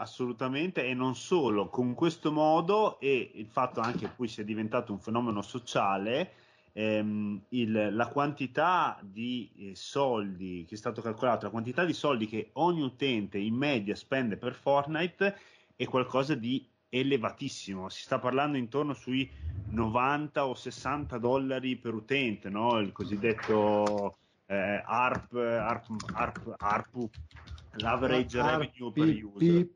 Assolutamente, e non solo, con questo modo e il fatto anche che poi sia diventato un fenomeno sociale, ehm, il, la quantità di eh, soldi che è stato calcolato, la quantità di soldi che ogni utente in media spende per Fortnite è qualcosa di elevatissimo, si sta parlando intorno sui 90 o 60 dollari per utente, no? il cosiddetto eh, ARP, ARP, ARP, ARPU, l'average ARP, revenue per user.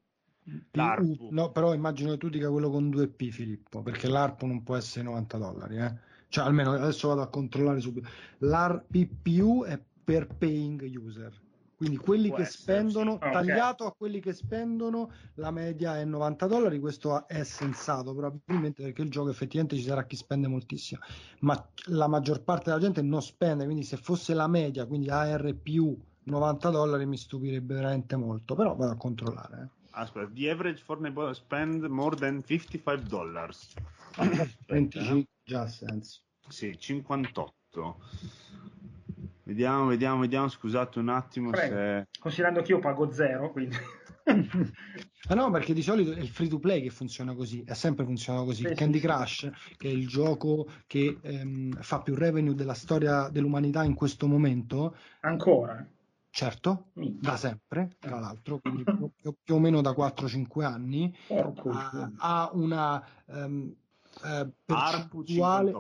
P, no, però immagino che tu dica quello con 2P Filippo, perché l'ARPU non può essere 90 dollari, eh? cioè almeno adesso vado a controllare subito. L'ARPPU è per paying user, quindi quelli Può che essere, spendono, tagliato okay. a quelli che spendono, la media è 90 dollari, questo è sensato probabilmente perché il gioco effettivamente ci sarà chi spende moltissimo, ma la maggior parte della gente non spende, quindi se fosse la media, quindi AR più 90 dollari mi stupirebbe veramente molto, però vado a controllare. Eh. Aspetta, the average for neighbor spend more than 55 dollars. 25 già senso. Sì, 58. Vediamo, vediamo, vediamo, scusate un attimo se... Considerando che io pago zero, quindi... ah no, perché di solito è il free to play che funziona così, è sempre funzionato così. Sì, Candy sì, Crush, sì. che è il gioco che ehm, fa più revenue della storia dell'umanità in questo momento. Ancora? Certo, da sempre, tra l'altro, quindi più, più o meno da 4-5 anni, ha, ha, una um, uh, percentuale,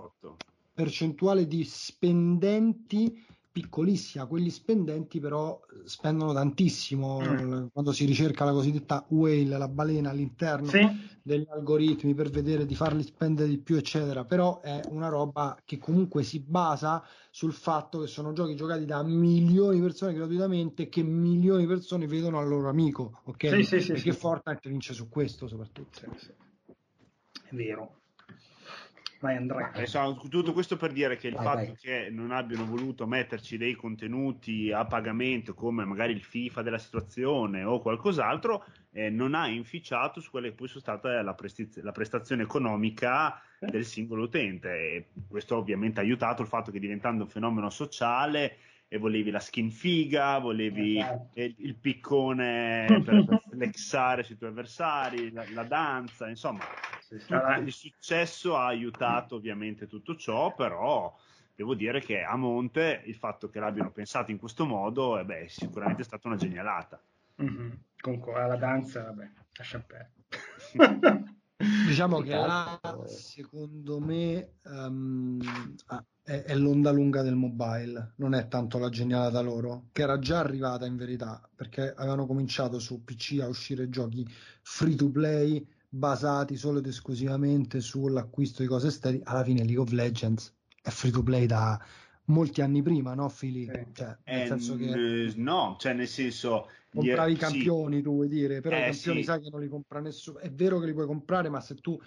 percentuale di spendenti piccolissima, quelli spendenti però spendono tantissimo mm. quando si ricerca la cosiddetta whale, la balena all'interno sì. degli algoritmi per vedere di farli spendere di più, eccetera. Però è una roba che comunque si basa sul fatto che sono giochi giocati da milioni di persone gratuitamente che milioni di persone vedono al loro amico, ok? Sì, sì, sì, Perché. Fortnite vince su questo soprattutto. È vero. Vai Andrea. Adesso, tutto questo per dire che il vai, fatto vai. che non abbiano voluto metterci dei contenuti a pagamento come magari il FIFA della situazione o qualcos'altro eh, non ha inficiato su quella che poi è stata la, prestiz- la prestazione economica del singolo utente e questo ovviamente ha aiutato il fatto che diventando un fenomeno sociale e volevi la skin figa, volevi esatto. il, il, piccone per, per flexare sui tuoi avversari, la, la danza, insomma, il successo ha aiutato ovviamente tutto ciò, però devo dire che a monte il fatto che l'abbiano pensato in questo modo eh beh, è sicuramente stata una genialata. Mm-hmm. Comunque la danza, vabbè, lascia perdere. diciamo che là, secondo me um, è, è, l'onda lunga del mobile, non è tanto la genialata loro, che era già arrivata in verità, perché avevano cominciato su PC a uscire giochi free to play basati solo ed esclusivamente sull'acquisto di cose esteri. Alla fine League of Legends è free to play da molti anni prima, no, Fili? Cioè, nel eh, senso che... No, cioè nel senso... Compravi i campioni, sì. tu vuoi dire, però eh, i campioni sì. sai che non li compra nessuno. È vero che li puoi comprare, ma se tu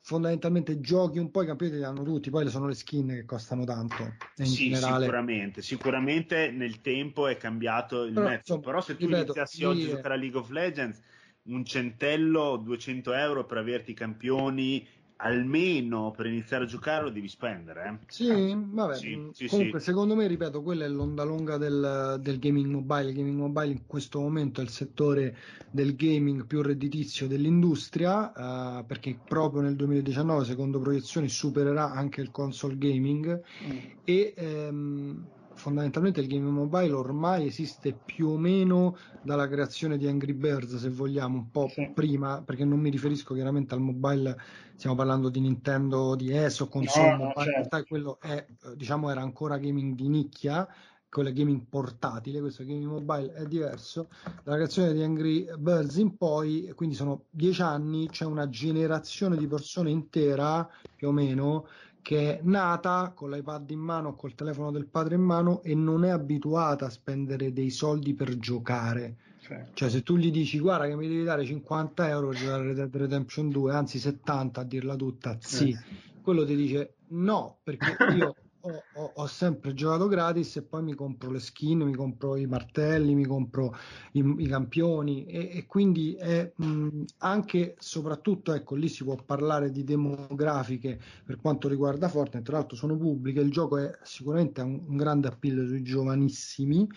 fondamentalmente giochi un po' i campioni te li hanno tutti, poi sono le skin che costano tanto. sì, generale... sicuramente, sicuramente nel tempo è cambiato il però, mezzo, però se tu ripeto, iniziassi oggi a giocare a League of Legends, un centello, 200 euro per averti i campioni almeno per iniziare a giocare lo devi spendere. Eh? Sì, vabbè. Sì, sì, comunque, sì. secondo me, ripeto, quella è l'onda lunga del, del, gaming mobile. Il gaming mobile in questo momento è il settore del gaming più redditizio dell'industria, uh, perché proprio nel 2019, secondo proiezioni, supererà anche il console gaming. Mm. E um, fondamentalmente il game mobile ormai esiste più o meno dalla creazione di Angry Birds, se vogliamo, un po' sì. prima, perché non mi riferisco chiaramente al mobile, stiamo parlando di Nintendo DS o console no, mobile, certo. in realtà quello è, diciamo, era ancora gaming di nicchia, quello è gaming portatile, questo gaming mobile è diverso. Dalla creazione di Angry Birds in poi, quindi sono dieci anni, c'è una generazione di persone intera, più o meno, che è nata con l'iPad in mano col telefono del padre in mano e non è abituata a spendere dei soldi per giocare. Certo. Cioè, se tu gli dici guarda che mi devi dare 50 euro per giocare a Red Dead Redemption 2, anzi 70 a dirla tutta, sì, eh. quello ti dice no, perché io ho, ho, ho, sempre giocato gratis e poi mi compro le skin, mi compro i martelli, mi compro i, i campioni e, e, quindi è mh, anche soprattutto ecco lì si può parlare di demografiche per quanto riguarda Fortnite, tra l'altro sono pubbliche, il gioco è sicuramente un, un grande appeal sui giovanissimi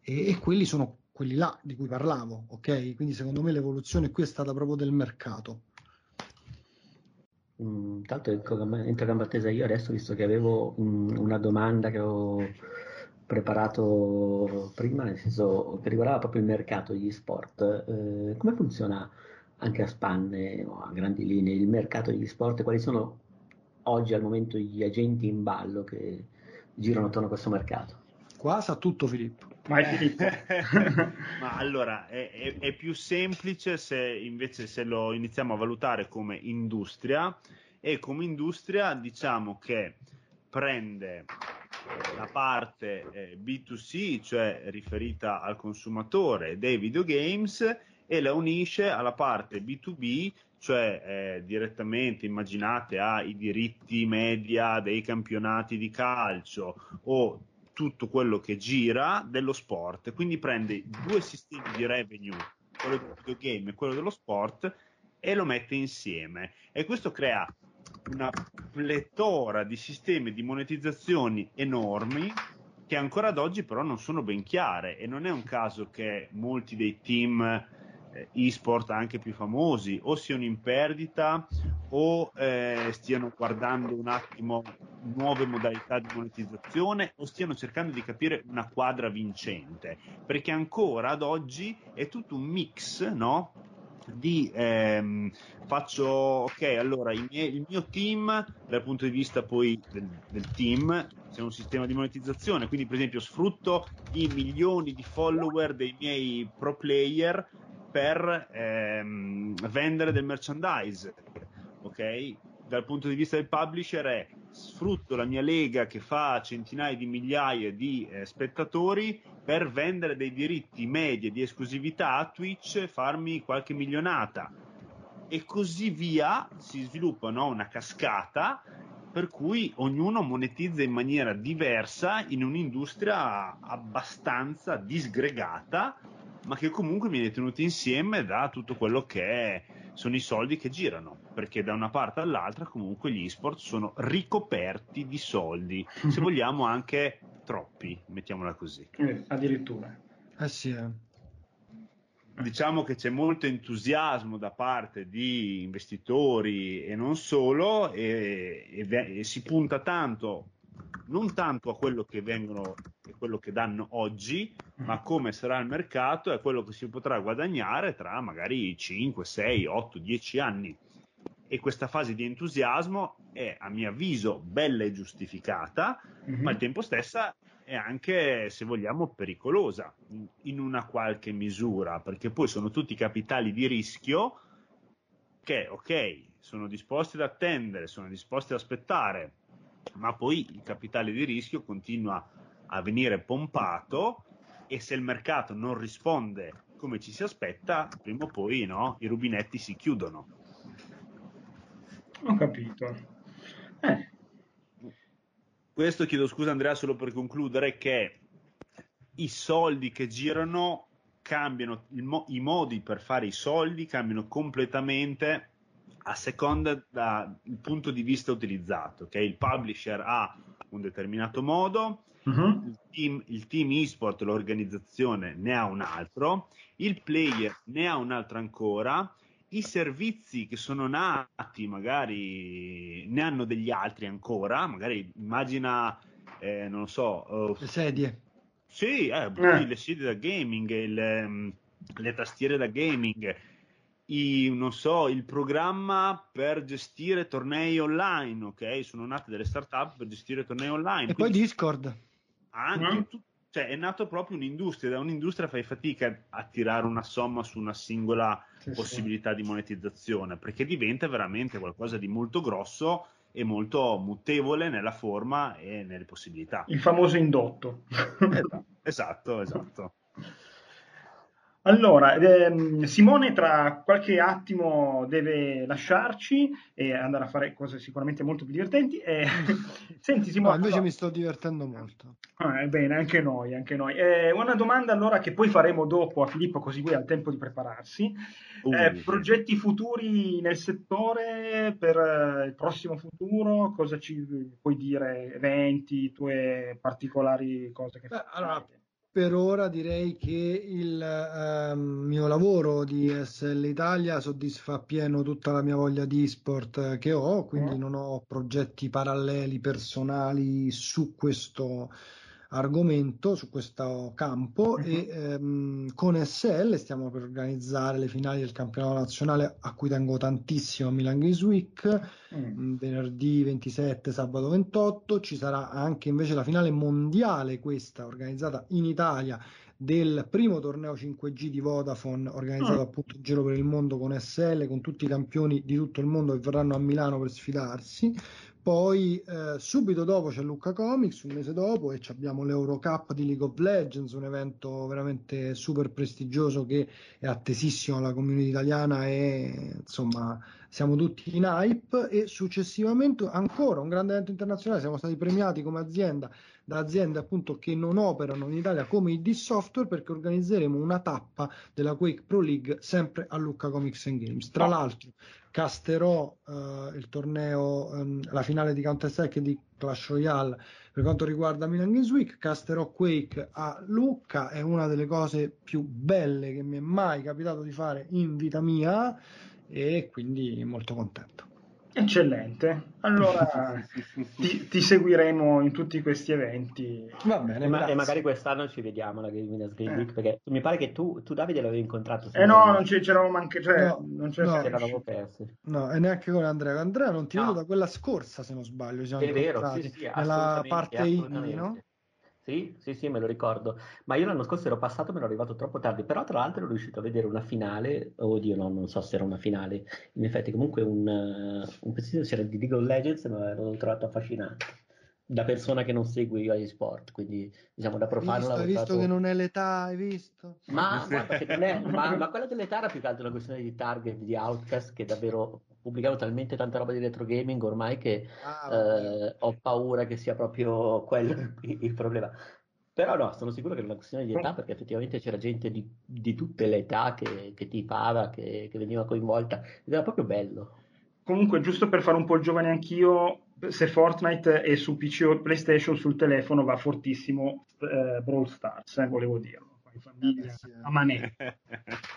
e, e quelli sono quelli là di cui parlavo, ok? Quindi secondo me l'evoluzione qui è stata proprio del mercato. Mm, tanto entro gamba tesa io adesso, visto che avevo un, una domanda che ho preparato prima, nel senso che riguardava proprio il mercato degli sport, eh, come funziona anche a spanne o a grandi linee il mercato degli sport? Quali sono oggi al momento gli agenti in ballo che girano attorno a questo mercato? Qua sa tutto Filippo. Vai Filippo. Ma allora è, è, è, più semplice se invece se lo iniziamo a valutare come industria e come industria diciamo che prende la parte eh, B2C, cioè riferita al consumatore dei videogames e la unisce alla parte B2B, cioè eh, direttamente immaginate ai diritti media dei campionati di calcio o tutto quello che gira dello sport, quindi prende due sistemi di revenue, quello del videogame e quello dello sport, e lo mette insieme. E questo crea una pletora di sistemi di monetizzazioni enormi che ancora ad oggi però non sono ben chiare e non è un caso che molti dei team e-sport anche più famosi o siano in perdita o eh, stiano guardando un attimo nuove modalità di monetizzazione o stiano cercando di capire una quadra vincente perché ancora ad oggi è tutto un mix no? di ehm, faccio ok allora il, mie, il, mio team dal punto di vista poi del, del team c'è un sistema di monetizzazione quindi per esempio sfrutto i milioni di follower dei miei pro player per ehm, vendere del merchandise ok? Dal punto di vista del publisher è sfrutto la mia lega che fa centinaia di migliaia di eh, spettatori per vendere dei diritti media di esclusività a Twitch farmi qualche milionata. E così via si sviluppa no, una cascata per cui ognuno monetizza in maniera diversa in un'industria abbastanza disgregata ma che comunque viene tenuta insieme da tutto quello che è sono i soldi che girano, perché da una parte all'altra comunque gli esport sono ricoperti di soldi, se vogliamo anche troppi, mettiamola così. Eh, addirittura. Eh sì, eh. Diciamo che c'è molto entusiasmo da parte di investitori e non solo e, e, e si punta tanto non tanto a quello che vengono e quello che danno oggi, ma mm. come sarà il mercato e a quello che si potrà guadagnare tra magari 5, 6, 8, 10 anni. E questa fase di entusiasmo è, a mio avviso, bella e giustificata, mm-hmm. ma al tempo stesso è anche, se vogliamo, pericolosa in una qualche misura, perché poi sono tutti capitali di rischio che, ok, sono disposti ad attendere, sono disposti ad aspettare, ma poi il capitale di rischio continua a venire pompato e se il mercato non risponde come ci si aspetta, prima o poi no, i rubinetti si chiudono. Ho capito. Eh. Questo chiedo scusa Andrea solo per concludere che i soldi che girano cambiano, mo- i modi per fare i soldi cambiano completamente a seconda dal punto di vista utilizzato. Okay? Il publisher ha un determinato modo, uh-huh. il, team, il team esport, l'organizzazione ne ha un altro, il player ne ha un altro ancora, i servizi che sono nati magari ne hanno degli altri ancora, magari immagina, eh, non lo so... Uh, le sedie. Sì, eh, eh. le sedie da gaming, il, um, le tastiere da gaming, i, non so, il programma per gestire tornei online, ok? Sono nate delle startup per gestire tornei online. E poi Discord. Anche, mm. tu, cioè è nato proprio un'industria, da un'industria fai fatica a tirare una somma su una singola sì, possibilità sì. di monetizzazione, perché diventa veramente qualcosa di molto grosso e molto mutevole nella forma e nelle possibilità. Il famoso indotto. esatto, esatto. Allora, ehm, Simone tra qualche attimo deve lasciarci e andare a fare cose sicuramente molto più divertenti. E... Senti Simone... No, invece allora... mi sto divertendo molto. Ah, bene, anche noi, anche noi. Eh, una domanda allora che poi faremo dopo a Filippo così lui ha il tempo di prepararsi. Uh, eh, progetti futuri nel settore per eh, il prossimo futuro? Cosa ci puoi dire? Eventi, tue particolari cose che fai? Allora, per ora direi che il eh, mio lavoro di SL Italia soddisfa appieno tutta la mia voglia di sport che ho, quindi non ho progetti paralleli personali su questo argomento, su questo campo uh-huh. e ehm, con SL stiamo per organizzare le finali del campionato nazionale a cui tengo tantissimo a Milan Games Week, uh-huh. venerdì 27, sabato 28, ci sarà anche invece la finale mondiale questa organizzata in Italia del primo torneo 5G di Vodafone organizzato uh-huh. appunto in giro per il mondo con SL, con tutti i campioni di tutto il mondo che verranno a Milano per sfidarsi poi eh, subito dopo c'è Lucca Comics, un mese dopo, e abbiamo l'Eurocup di League of Legends, un evento veramente super prestigioso che è attesissimo alla community italiana e insomma siamo tutti in hype e successivamente ancora un grande evento internazionale, siamo stati premiati come azienda da aziende appunto che non operano in Italia come ID Software perché organizzeremo una tappa della Quake Pro League sempre a Lucca Comics and Games. Tra l'altro casterò uh, il torneo, um, la finale di Counter Strike e di Clash Royale per quanto riguarda Milan Games Week, casterò Quake a Lucca, è una delle cose più belle che mi è mai capitato di fare in vita mia e quindi molto contento. Eccellente, allora ti, ti, seguiremo in tutti questi eventi. Va bene, e, ma, e magari quest'anno ci vediamo alla Gaming Game Week, eh. perché mi pare che tu, tu Davide l'avevi incontrato. Eh no, non c'eravamo anche, cioè, no, non c'era no, persi. No, e neanche con Andrea. Andrea non ti no. vedo da quella scorsa, se non sbaglio. È vero, sì, sì, nella parte indie, no? Sì, sì, sì, me lo ricordo. Ma io l'anno scorso ero passato, me ero arrivato troppo tardi, però tra l'altro ero riuscito a vedere una finale, oddio no, non so se era una finale, in effetti comunque un, uh, un pezzettino c'era di League of Legends, ma l'ho trovato affascinante. Da persona che non segue io agli sport, quindi diciamo da profano. Hai visto, visto che non è l'età, hai visto? Ma, è, ma, ma quella dell'età era più che altro una questione di target, di outcast, che davvero pubblicavo talmente tanta roba di retro gaming ormai che ah, eh, ho paura che sia proprio quello il, problema. Però no, sono sicuro che è una questione di età perché effettivamente c'era gente di, di tutte le età che, che tifava, che, che veniva coinvolta ed era proprio bello. Comunque, giusto per fare un po' il giovane anch'io, se Fortnite è su PC o PlayStation, sul telefono va fortissimo eh, Brawl Stars, eh, volevo dirlo. Famiglia, eh, a manette.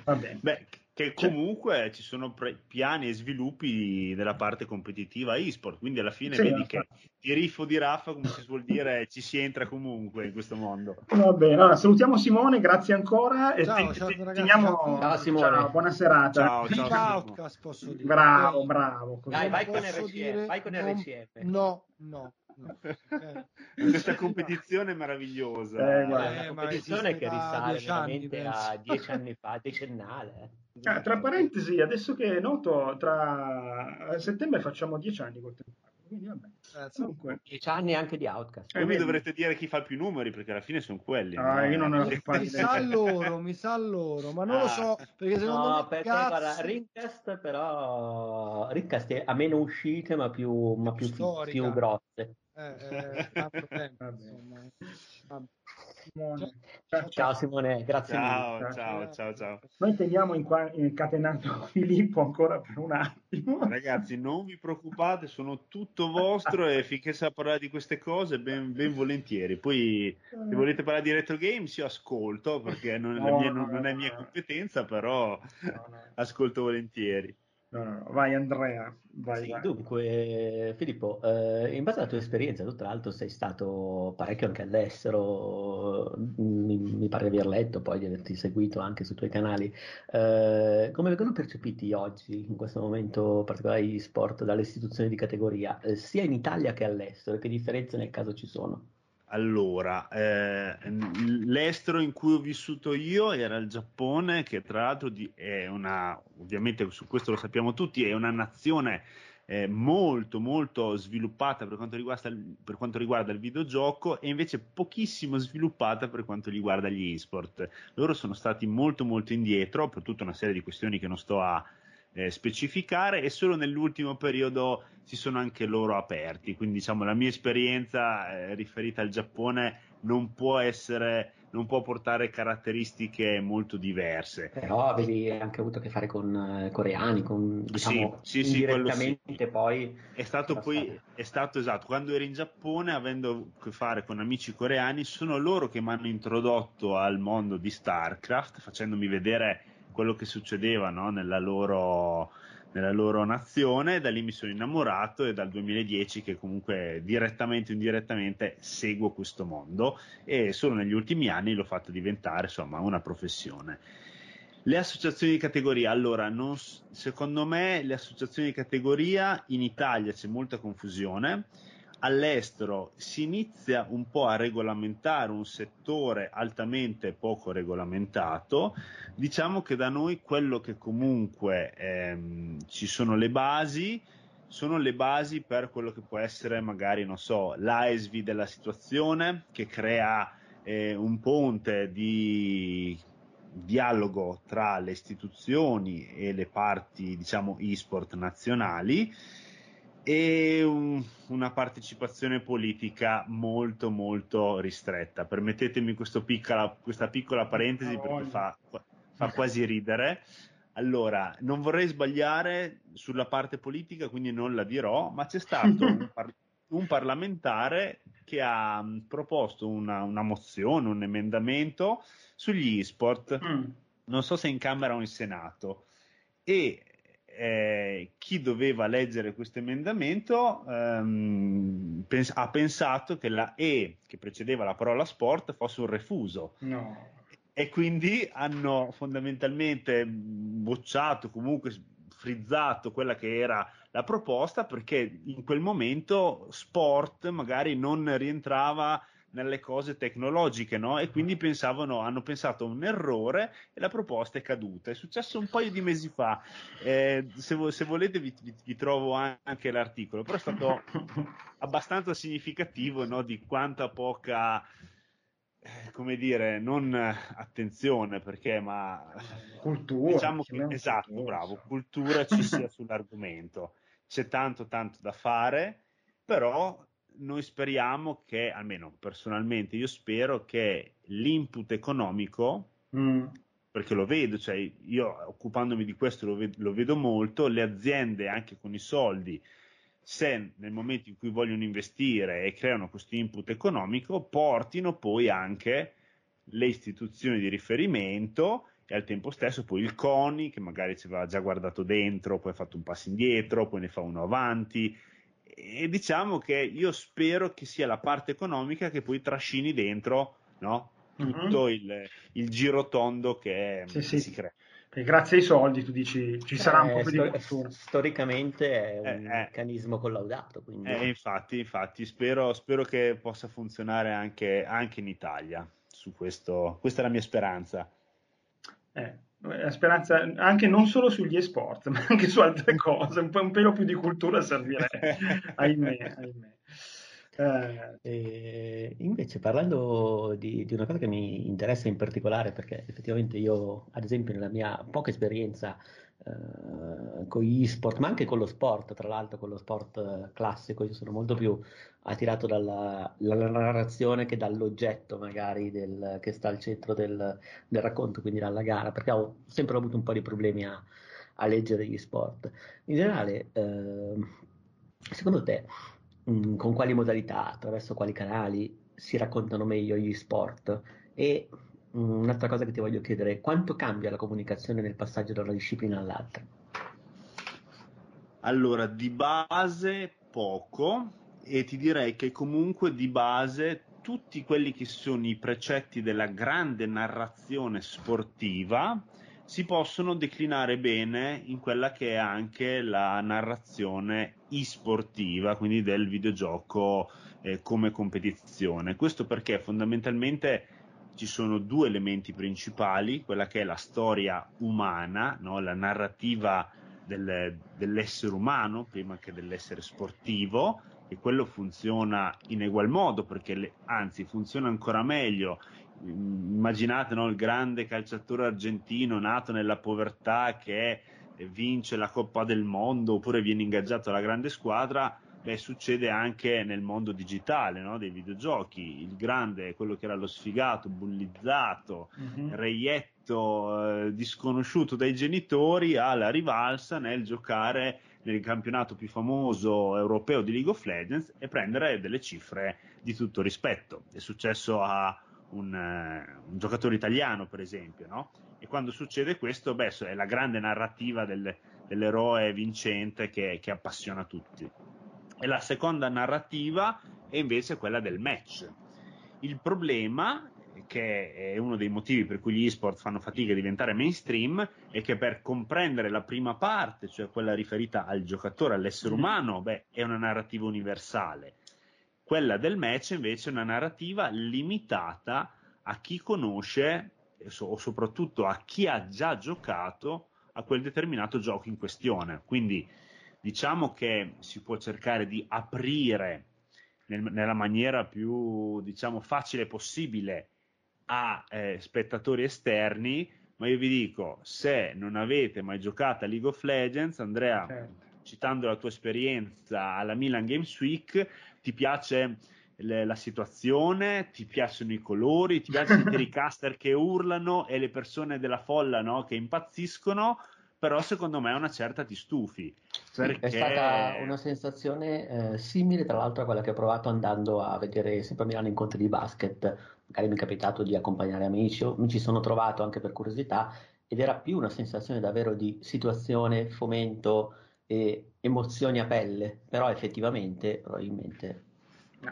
Va bene. Beh, che comunque cioè, ci sono pre- piani e sviluppi della parte competitiva e-sport, quindi alla fine sì, vedi che di riffo di raffa, come si suol dire, ci si entra comunque in questo mondo. Va bene, allora salutiamo Simone, grazie ancora e ciao, ciao, ragazzi, teniamo... ciao Simone. Ciao, buona serata. Ciao, ciao, ciao. posso dire. Bravo, bravo. Dai, vai con, RCF, vai con RCF. No, no. No. Questa competizione meravigliosa. Eh, guarda, eh, competizione che risale veramente anni, a dieci anni fa, decennale. Ah, tra parentesi, adesso che è noto, tra settembre facciamo dieci anni col tempo. Quindi vabbè. Eh, Comunque. Dieci anni anche di Outcast. E eh, mi dovrete dire chi fa più numeri, perché alla fine sono quelli. Ah, no? io non ho mi sa loro, mi sa loro, ma non ah. lo so, perché secondo no, me perché cazzo... guarda, Rincast però Rincast ha meno uscite, ma più, ma più, più grosse. Eh, eh, tanto tempo, insomma. Simone. Ciao, ciao, Simone, grazie ciao, mille. Ciao, ciao, ciao. Noi teniamo incatenato Filippo ancora per un attimo. Ragazzi, non vi preoccupate, sono tutto vostro e finché sa parlare di queste cose, ben, ben, volentieri. Poi, se volete parlare di retro games, io ascolto perché non, no, mia, non, non è mia competenza, però no, ascolto volentieri. No, no, vai Andrea. Vai, sì, vai. Dunque, Filippo, eh, in base alla tua esperienza, tu tra l'altro sei stato parecchio anche all'estero, mi, mi pare di aver letto, poi di averti seguito anche sui tuoi canali. Eh, come vengono percepiti oggi, in questo momento particolare, gli sport dalle istituzioni di categoria, eh, sia in Italia che all'estero? Che differenze nel caso ci sono? Allora, eh, l'estero in cui ho vissuto io era il Giappone, che tra l'altro di, è una, ovviamente su questo lo sappiamo tutti, è una nazione eh, molto molto sviluppata per quanto, riguarda, per quanto riguarda il videogioco e invece pochissimo sviluppata per quanto riguarda gli esport. Loro sono stati molto molto indietro per tutta una serie di questioni che non sto a eh, specificare e solo nell'ultimo periodo si sono anche loro aperti. Quindi diciamo la mia esperienza eh, riferita al Giappone non può essere non può portare caratteristiche molto diverse. Però avevi anche avuto a che fare con eh, coreani, con diciamo sì, sì, indirettamente sì, poi è stato poi è stato esatto, quando ero in Giappone avendo a che fare con amici coreani, sono loro che mi hanno introdotto al mondo di StarCraft facendomi vedere quello che succedeva no? nella, loro, nella, loro, nazione, da lì mi sono innamorato e dal 2010 che comunque direttamente o indirettamente seguo questo mondo e solo negli ultimi anni l'ho fatto diventare insomma una professione. Le associazioni di categoria, allora, non, secondo me le associazioni di categoria in Italia c'è molta confusione all'estero si inizia un po' a regolamentare un settore altamente poco regolamentato, diciamo che da noi quello che comunque ehm, ci sono le basi sono le basi per quello che può essere magari, non so, l'ASV della situazione che crea eh, un ponte di dialogo tra le istituzioni e le parti, diciamo, e-sport nazionali e un, una partecipazione politica molto molto ristretta. Permettetemi piccola, questa piccola parentesi perché fa, fa quasi ridere. Allora, non vorrei sbagliare sulla parte politica, quindi non la dirò, ma c'è stato un, par- un parlamentare che ha proposto una, una, mozione, un emendamento sugli e-sport, mm. non so se in Camera o in Senato, e eh, chi doveva leggere questo emendamento ehm, pens- ha pensato che la E che precedeva la parola sport fosse un refuso. No. E quindi hanno fondamentalmente bocciato, comunque frizzato quella che era la proposta perché in quel momento sport magari non rientrava nelle cose tecnologiche, no? E quindi pensavano, hanno pensato a un errore e la proposta è caduta. È successo un paio di mesi fa. Eh, se, vo- se, volete, vi, vi, vi, trovo anche l'articolo, però è stato abbastanza significativo no? di quanta poca. Eh, come dire, non attenzione perché, ma cultura, diciamo che esatto, cultura, bravo, cultura ci sia sull'argomento. C'è tanto, tanto da fare, però noi speriamo che, almeno personalmente, io spero che l'input economico, mm. perché lo vedo, cioè io occupandomi di questo lo vedo, lo vedo molto, le aziende anche con i soldi, se nel momento in cui vogliono investire e creano questo input economico, portino poi anche le istituzioni di riferimento e al tempo stesso poi il CONI che magari ci aveva già guardato dentro, poi ha fatto un passo indietro, poi ne fa uno avanti, e diciamo che io spero che sia la parte economica che poi trascini dentro no? tutto mm-hmm. il, il giro tondo che, sì, sì. si crea. E grazie ai soldi tu dici ci sarà eh, un po' più di fortuna. Storicamente è un eh, eh, meccanismo collaudato. Quindi... Eh, infatti, infatti spero, spero, che possa funzionare anche, anche in Italia. Su questo, questa è la mia speranza. Eh, la speranza anche non solo sugli esport, ma anche su altre cose, un, po', un pelo più di cultura servirebbe, ahimè, ahimè. Eh. Invece parlando di, di, una cosa che mi interessa in particolare, perché effettivamente io, ad esempio, nella mia poca esperienza eh, con gli sport, ma anche con lo sport, tra l'altro con lo sport eh, classico, io sono molto più attirato dalla, dalla narrazione che dall'oggetto magari del, che sta al centro del, del, racconto, quindi dalla gara, perché ho sempre avuto un po' di problemi a, a leggere gli sport. In generale, eh, secondo te, mh, mm, con quali modalità, attraverso quali canali si raccontano meglio gli sport? E un'altra cosa che ti voglio chiedere è quanto cambia la comunicazione nel passaggio da una disciplina all'altra? Allora, di base poco e ti direi che comunque di base tutti quelli che sono i precetti della grande narrazione sportiva si possono declinare bene in quella che è anche la narrazione e-sportiva, quindi del videogioco eh, come competizione. Questo perché fondamentalmente ci sono due elementi principali, quella che è la storia umana, no? la narrativa del, dell'essere umano prima che dell'essere sportivo, e quello funziona in egual modo, perché le, anzi funziona ancora meglio. Immaginate no? il grande calciatore argentino nato nella povertà che vince la Coppa del Mondo oppure viene ingaggiato alla grande squadra beh, succede anche nel mondo digitale no? dei videogiochi. Il grande quello che era lo sfigato, bullizzato, mm-hmm. reietto, eh, disconosciuto dai genitori, ha la rivalsa nel giocare nel campionato più famoso europeo di League of Legends e prendere delle cifre di tutto rispetto. È successo a un, uh, un giocatore italiano, per esempio, no? E quando succede questo, beh, è la grande narrativa del, dell'eroe vincente che, che appassiona tutti. E la seconda narrativa è invece quella del match. Il problema, che è uno dei motivi per cui gli esport fanno fatica a diventare mainstream, è che per comprendere la prima parte, cioè quella riferita al giocatore, all'essere mm-hmm. umano, beh, è una narrativa universale. Quella del match invece è una narrativa limitata a chi conosce o soprattutto a chi ha già giocato a quel determinato gioco in questione. Quindi diciamo che si può cercare di aprire nel, nella maniera più diciamo, facile possibile a eh, spettatori esterni, ma io vi dico, se non avete mai giocato a League of Legends, Andrea, certo. citando la tua esperienza alla Milan Games Week, ti piace le, la situazione, ti piacciono i colori, ti piacciono i caster che urlano e le persone della folla no, che impazziscono, però secondo me una certa ti stufi. Perché... È stata una sensazione eh, simile tra l'altro a quella che ho provato andando a vedere sempre a Milano incontri di basket, magari mi è capitato di accompagnare amici, mi ci sono trovato anche per curiosità ed era più una sensazione davvero di situazione, fomento e emozioni a pelle, però effettivamente probabilmente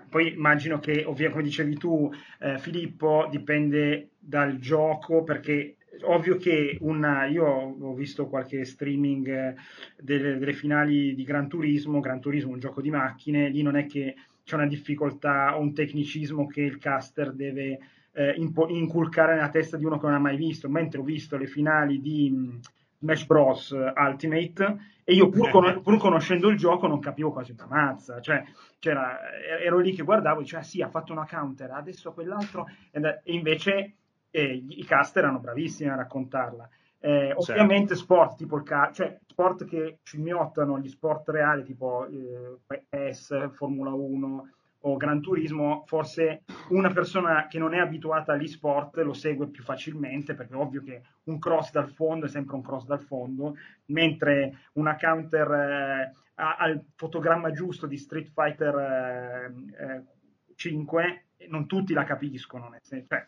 poi immagino che, ovvio, come dicevi tu, eh, Filippo, dipende dal gioco, perché ovvio che una, io ho visto qualche streaming eh, delle, delle, finali di Gran Turismo, Gran Turismo è un gioco di macchine, lì non è che c'è una difficoltà o un tecnicismo che il caster deve eh, inculcare nella testa di uno che non ha mai visto, mentre ho visto le finali di mm, Smash Bros. Ultimate e io pur, con- pur, conoscendo il gioco non capivo quasi una mazza, cioè ero lì che guardavo e diceva ah, sì ha fatto una counter, adesso quell'altro e invece eh, i cast erano bravissimi a raccontarla. Eh, certo. Ovviamente sport tipo il calcio, cioè sport che ci miottano gli sport reali tipo eh, S, Formula 1 o Gran Turismo, forse una persona che non è abituata agli sport lo segue più facilmente perché è ovvio che un cross dal fondo è sempre un cross dal fondo, mentre una counter eh, al fotogramma giusto di Street Fighter 5 eh, non tutti la capiscono, nel senso, cioè,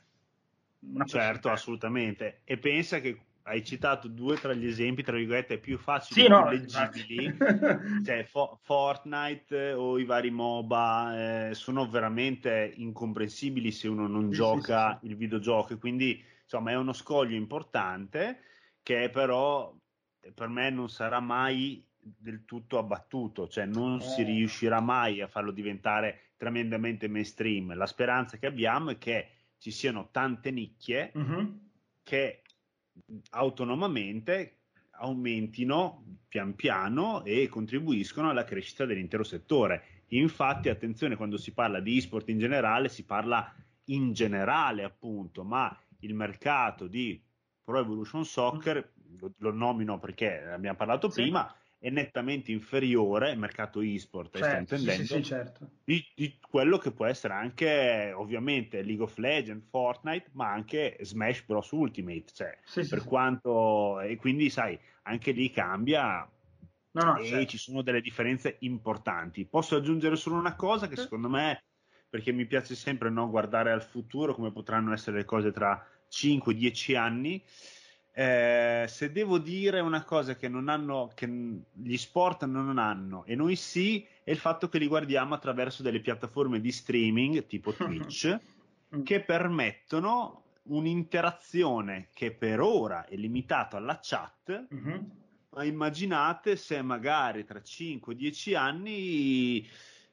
certo, assolutamente. E pensa che hai citato due tra gli esempi, tra virgolette, più facili sì, no, leggibili, cioè Fo- Fortnite o i vari MOBA eh, sono veramente incomprensibili se uno non sì, gioca sì, il videogioco, quindi insomma è uno scoglio importante che però per me non sarà mai del tutto abbattuto, cioè non eh. si riuscirà mai a farlo diventare tremendamente mainstream. La speranza che abbiamo è che ci siano tante nicchie uh-huh. che autonomamente aumentino pian piano e contribuiscono alla crescita dell'intero settore. Infatti, attenzione, quando si parla di e-sport in generale, si parla in generale, appunto, ma il mercato di Pro Evolution Soccer, lo, lo nomino perché abbiamo parlato sì. prima, è nettamente inferiore, mercato e-sport, certo, stai intendendo, sì, sì, certo. di, di, quello che può essere anche ovviamente League of Legends, Fortnite, ma anche Smash Bros. Ultimate, cioè, sì, per quanto... E quindi, sai, anche lì cambia no, no, e certo. ci sono delle differenze importanti. Posso aggiungere solo una cosa che secondo me, perché mi piace sempre no, guardare al futuro, come potranno essere le cose tra 5-10 anni, eh, se devo dire una cosa che, non hanno, che gli sport non hanno e noi sì, è il fatto che li guardiamo attraverso delle piattaforme di streaming tipo Twitch mm. che permettono un'interazione che per ora è limitata alla chat. Mm-hmm. Ma immaginate se magari tra 5-10 anni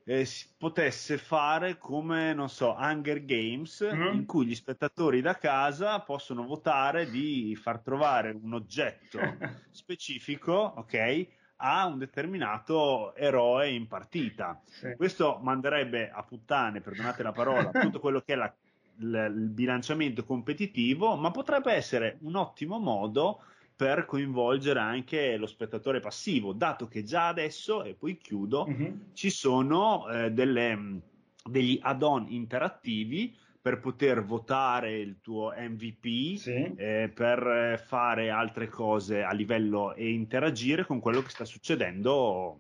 eh, si potesse fare come, non so, Hunger Games, mm-hmm. in cui gli spettatori da casa possono votare di far trovare un oggetto specifico, ok? a un determinato eroe in partita. Sì. Questo manderebbe a puttane, perdonate la parola, tutto quello che è la, l, il bilanciamento competitivo, ma potrebbe essere un ottimo modo per coinvolgere anche lo spettatore passivo, dato che già adesso, e poi chiudo, uh-huh. ci sono eh, delle, degli add-on interattivi per poter votare il tuo MVP, sì. eh, per fare altre cose a livello e interagire con quello che sta succedendo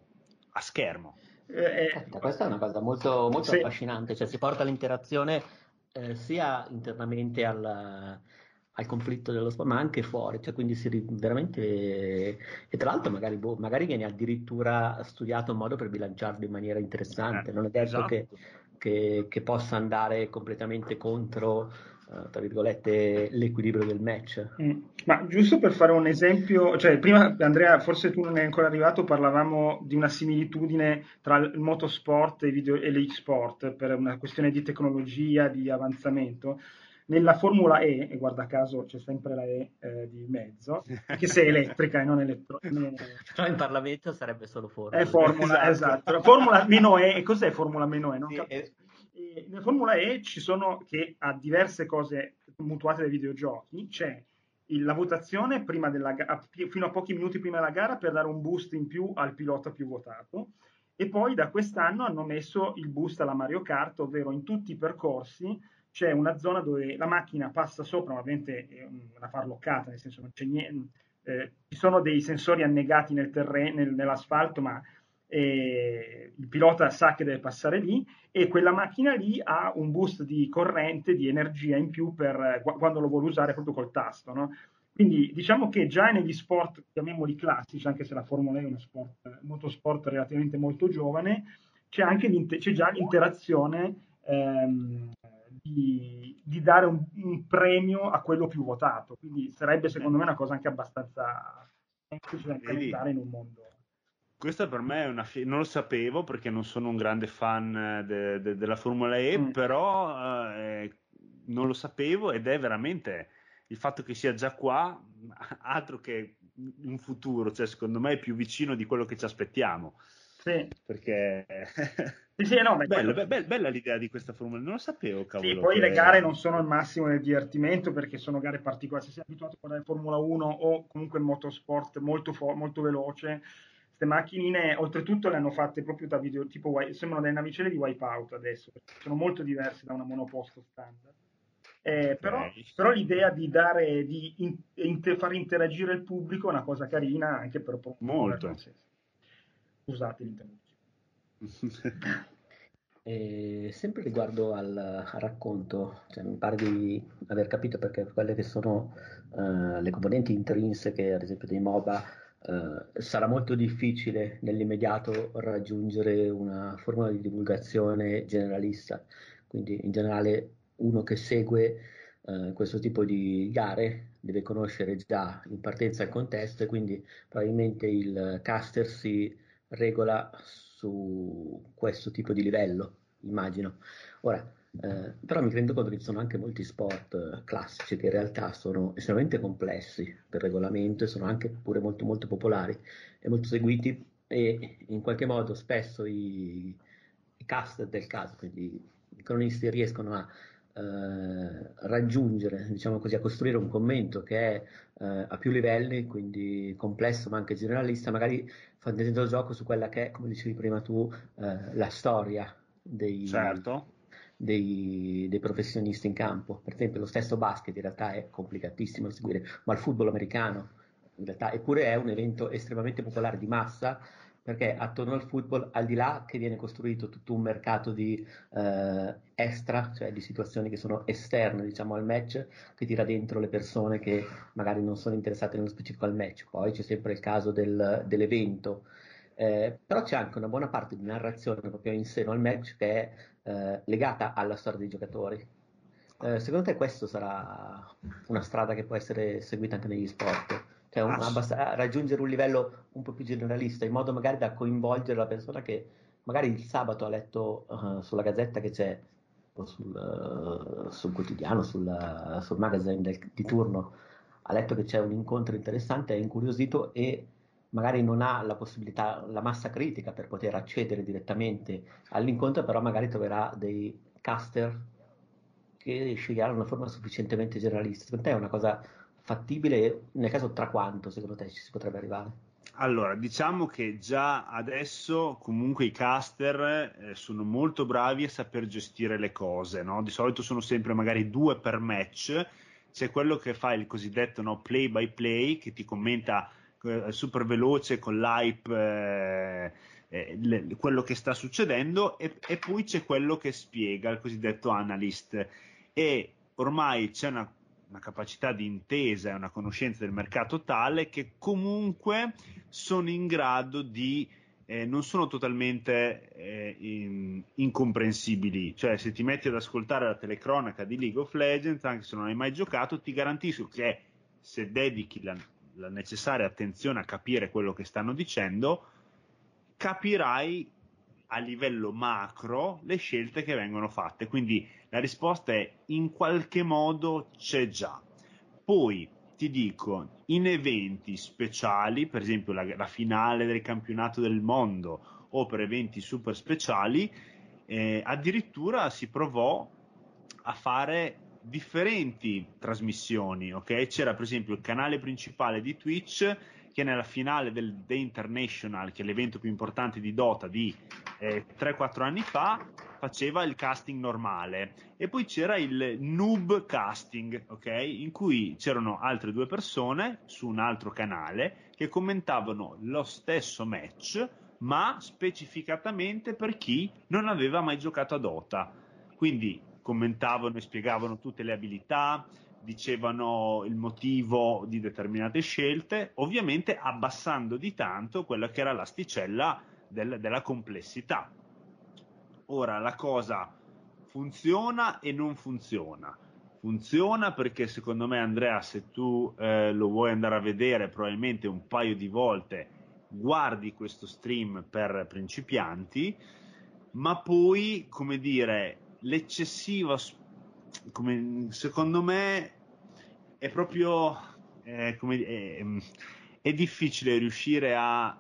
a schermo. Eh, eh questa è una cosa molto, molto sì. affascinante, cioè si porta l'interazione eh, sia internamente al al conflitto dello sport, ma anche fuori, cioè quindi si veramente e tra l'altro magari, boh, magari viene addirittura studiato un modo per bilanciarlo in maniera interessante, eh, non è detto esatto. che, che, che, possa andare completamente contro uh, tra virgolette l'equilibrio del match. Mm. Ma giusto per fare un esempio, cioè prima Andrea, forse tu non è ancora arrivato, parlavamo di una similitudine tra il motorsport e, video, e l'e-sport per una questione di tecnologia, di avanzamento nella Formula E, e guarda caso c'è sempre la E eh, di mezzo, che se è elettrica e non elettronica. Però in Parlamento sarebbe solo Formula. È Formula, esatto. esatto. Formula meno E, e cos'è Formula meno E? Non sì, è... Nella Formula E ci sono, che ha diverse cose mutuate dai videogiochi, c'è la votazione della, fino a pochi minuti prima della gara per dare un boost in più al pilota più votato e poi da quest'anno hanno messo il boost alla Mario Kart, ovvero in tutti i percorsi c'è una zona dove la macchina passa sopra, ovviamente è una farloccata, nel senso non c'è niente, eh, ci sono dei sensori annegati nel terreno, nel, nell'asfalto, ma eh, il pilota sa che deve passare lì e quella macchina lì ha un boost di corrente, di energia in più per, quando lo vuole usare proprio col tasto. No? Quindi diciamo che già negli sport, chiamiamoli classici, anche se la Formula E è uno sport, motorsport relativamente molto giovane, c'è, anche c'è già l'interazione ehm, di, di, dare un, un, premio a quello più votato. Quindi sarebbe secondo me una cosa anche abbastanza semplice da implementare in un mondo questa per me è una fi- non lo sapevo perché non sono un grande fan eh, de- de- della Formula E, mm. però eh, non lo sapevo ed è veramente il fatto che sia già qua altro che un futuro, cioè secondo me è più vicino di quello che ci aspettiamo. Sì. Perché sì, no, bella, quello... be- bella, l'idea di questa formula, non lo sapevo. Cavolo, sì, poi che... le gare non sono il massimo del divertimento perché sono gare particolari. Se sei abituato a guardare Formula 1 o comunque motorsport molto, fo- molto veloce, queste macchinine oltretutto le hanno fatte proprio da video tipo sembrano delle navicelle di Wipeout adesso sono molto diverse da una monoposto standard eh, però, okay. però, l'idea di dare di in, inter, far interagire il pubblico è una cosa carina anche per molto scusate l'interruzione E sempre riguardo al, al racconto, cioè, mi pare di aver capito perché quelle che sono uh, le componenti intrinseche, ad esempio dei MOBA, Uh, sarà molto difficile nell'immediato raggiungere una formula di divulgazione generalista, quindi in generale uno che segue uh, questo tipo di gare deve conoscere già in partenza il contesto e quindi probabilmente il caster si regola su questo tipo di livello, immagino. Ora, eh, però mi rendo conto che ci sono anche molti sport eh, classici che in realtà sono estremamente complessi per regolamento e sono anche pure molto molto popolari e molto seguiti e in qualche modo spesso i, i cast del caso, quindi i cronisti riescono a eh, raggiungere, diciamo così, a costruire un commento che è eh, a più livelli, quindi complesso ma anche generalista, magari fondendo il gioco su quella che è, come dicevi prima tu, eh, la storia dei, certo dei, dei, professionisti in campo. Per esempio, lo stesso basket in realtà è complicatissimo da seguire, ma il football americano in realtà eppure è un evento estremamente popolare di massa perché attorno al football, al di là che viene costruito tutto un mercato di eh, extra, cioè di situazioni che sono esterne diciamo, al match, che tira dentro le persone che magari non sono interessate nello specifico al match. Poi c'è sempre il caso del, dell'evento. Eh, però c'è anche una buona parte di narrazione proprio in seno al match che è eh, legata alla storia dei giocatori. Eh, secondo te questo sarà una strada che può essere seguita anche negli sport? Cioè un, abbast- raggiungere un livello un po' più generalista, in modo magari da coinvolgere la persona che magari il sabato ha letto uh, sulla gazzetta che c'è, o sul, uh, sul quotidiano, sul, sul magazine del, di turno, ha letto che c'è un incontro interessante, è incuriosito e magari non ha la possibilità, la massa critica per poter accedere direttamente all'incontro, però magari troverà dei caster che sceglieranno una forma sufficientemente generalista. Secondo te è una cosa fattibile nel caso tra quanto secondo te ci si potrebbe arrivare? Allora, diciamo che già adesso comunque i caster eh, sono molto bravi a saper gestire le cose, no? Di solito sono sempre magari due per match, c'è quello che fa il cosiddetto no, play by play, che ti commenta eh, super veloce con l'hype, eh, eh, le, quello che sta succedendo e, e, poi c'è quello che spiega, il cosiddetto analyst e ormai c'è una, una capacità di intesa e una conoscenza del mercato tale che comunque sono in grado di eh, non sono totalmente eh, in, incomprensibili. Cioè, se ti metti ad ascoltare la telecronaca di League of Legends, anche se non hai mai giocato, ti garantisco che se dedichi la, la necessaria attenzione a capire quello che stanno dicendo, capirai a livello macro le scelte che vengono fatte. Quindi la risposta è in qualche modo c'è già. Poi ti dico, in eventi speciali, per esempio la, la finale del campionato del mondo o per eventi super speciali, eh, addirittura si provò a fare differenti trasmissioni, ok? C'era per esempio il canale principale di Twitch che nella finale del The International, che è l'evento più importante di Dota di eh, 3-4 anni fa, faceva il casting normale e poi c'era il noob casting, ok? In cui c'erano altre due persone su un altro canale che commentavano lo stesso match, ma specificatamente per chi non aveva mai giocato a Dota. Quindi commentavano e spiegavano tutte le abilità, dicevano il motivo di determinate scelte, ovviamente abbassando di tanto quella che era l'asticella del, della complessità. Ora la cosa funziona e non funziona. Funziona perché secondo me Andrea, se tu eh, lo vuoi andare a vedere probabilmente un paio di volte, guardi questo stream per principianti, ma poi, come dire, l'eccessiva, come, secondo me, è proprio eh, come, è, è difficile riuscire a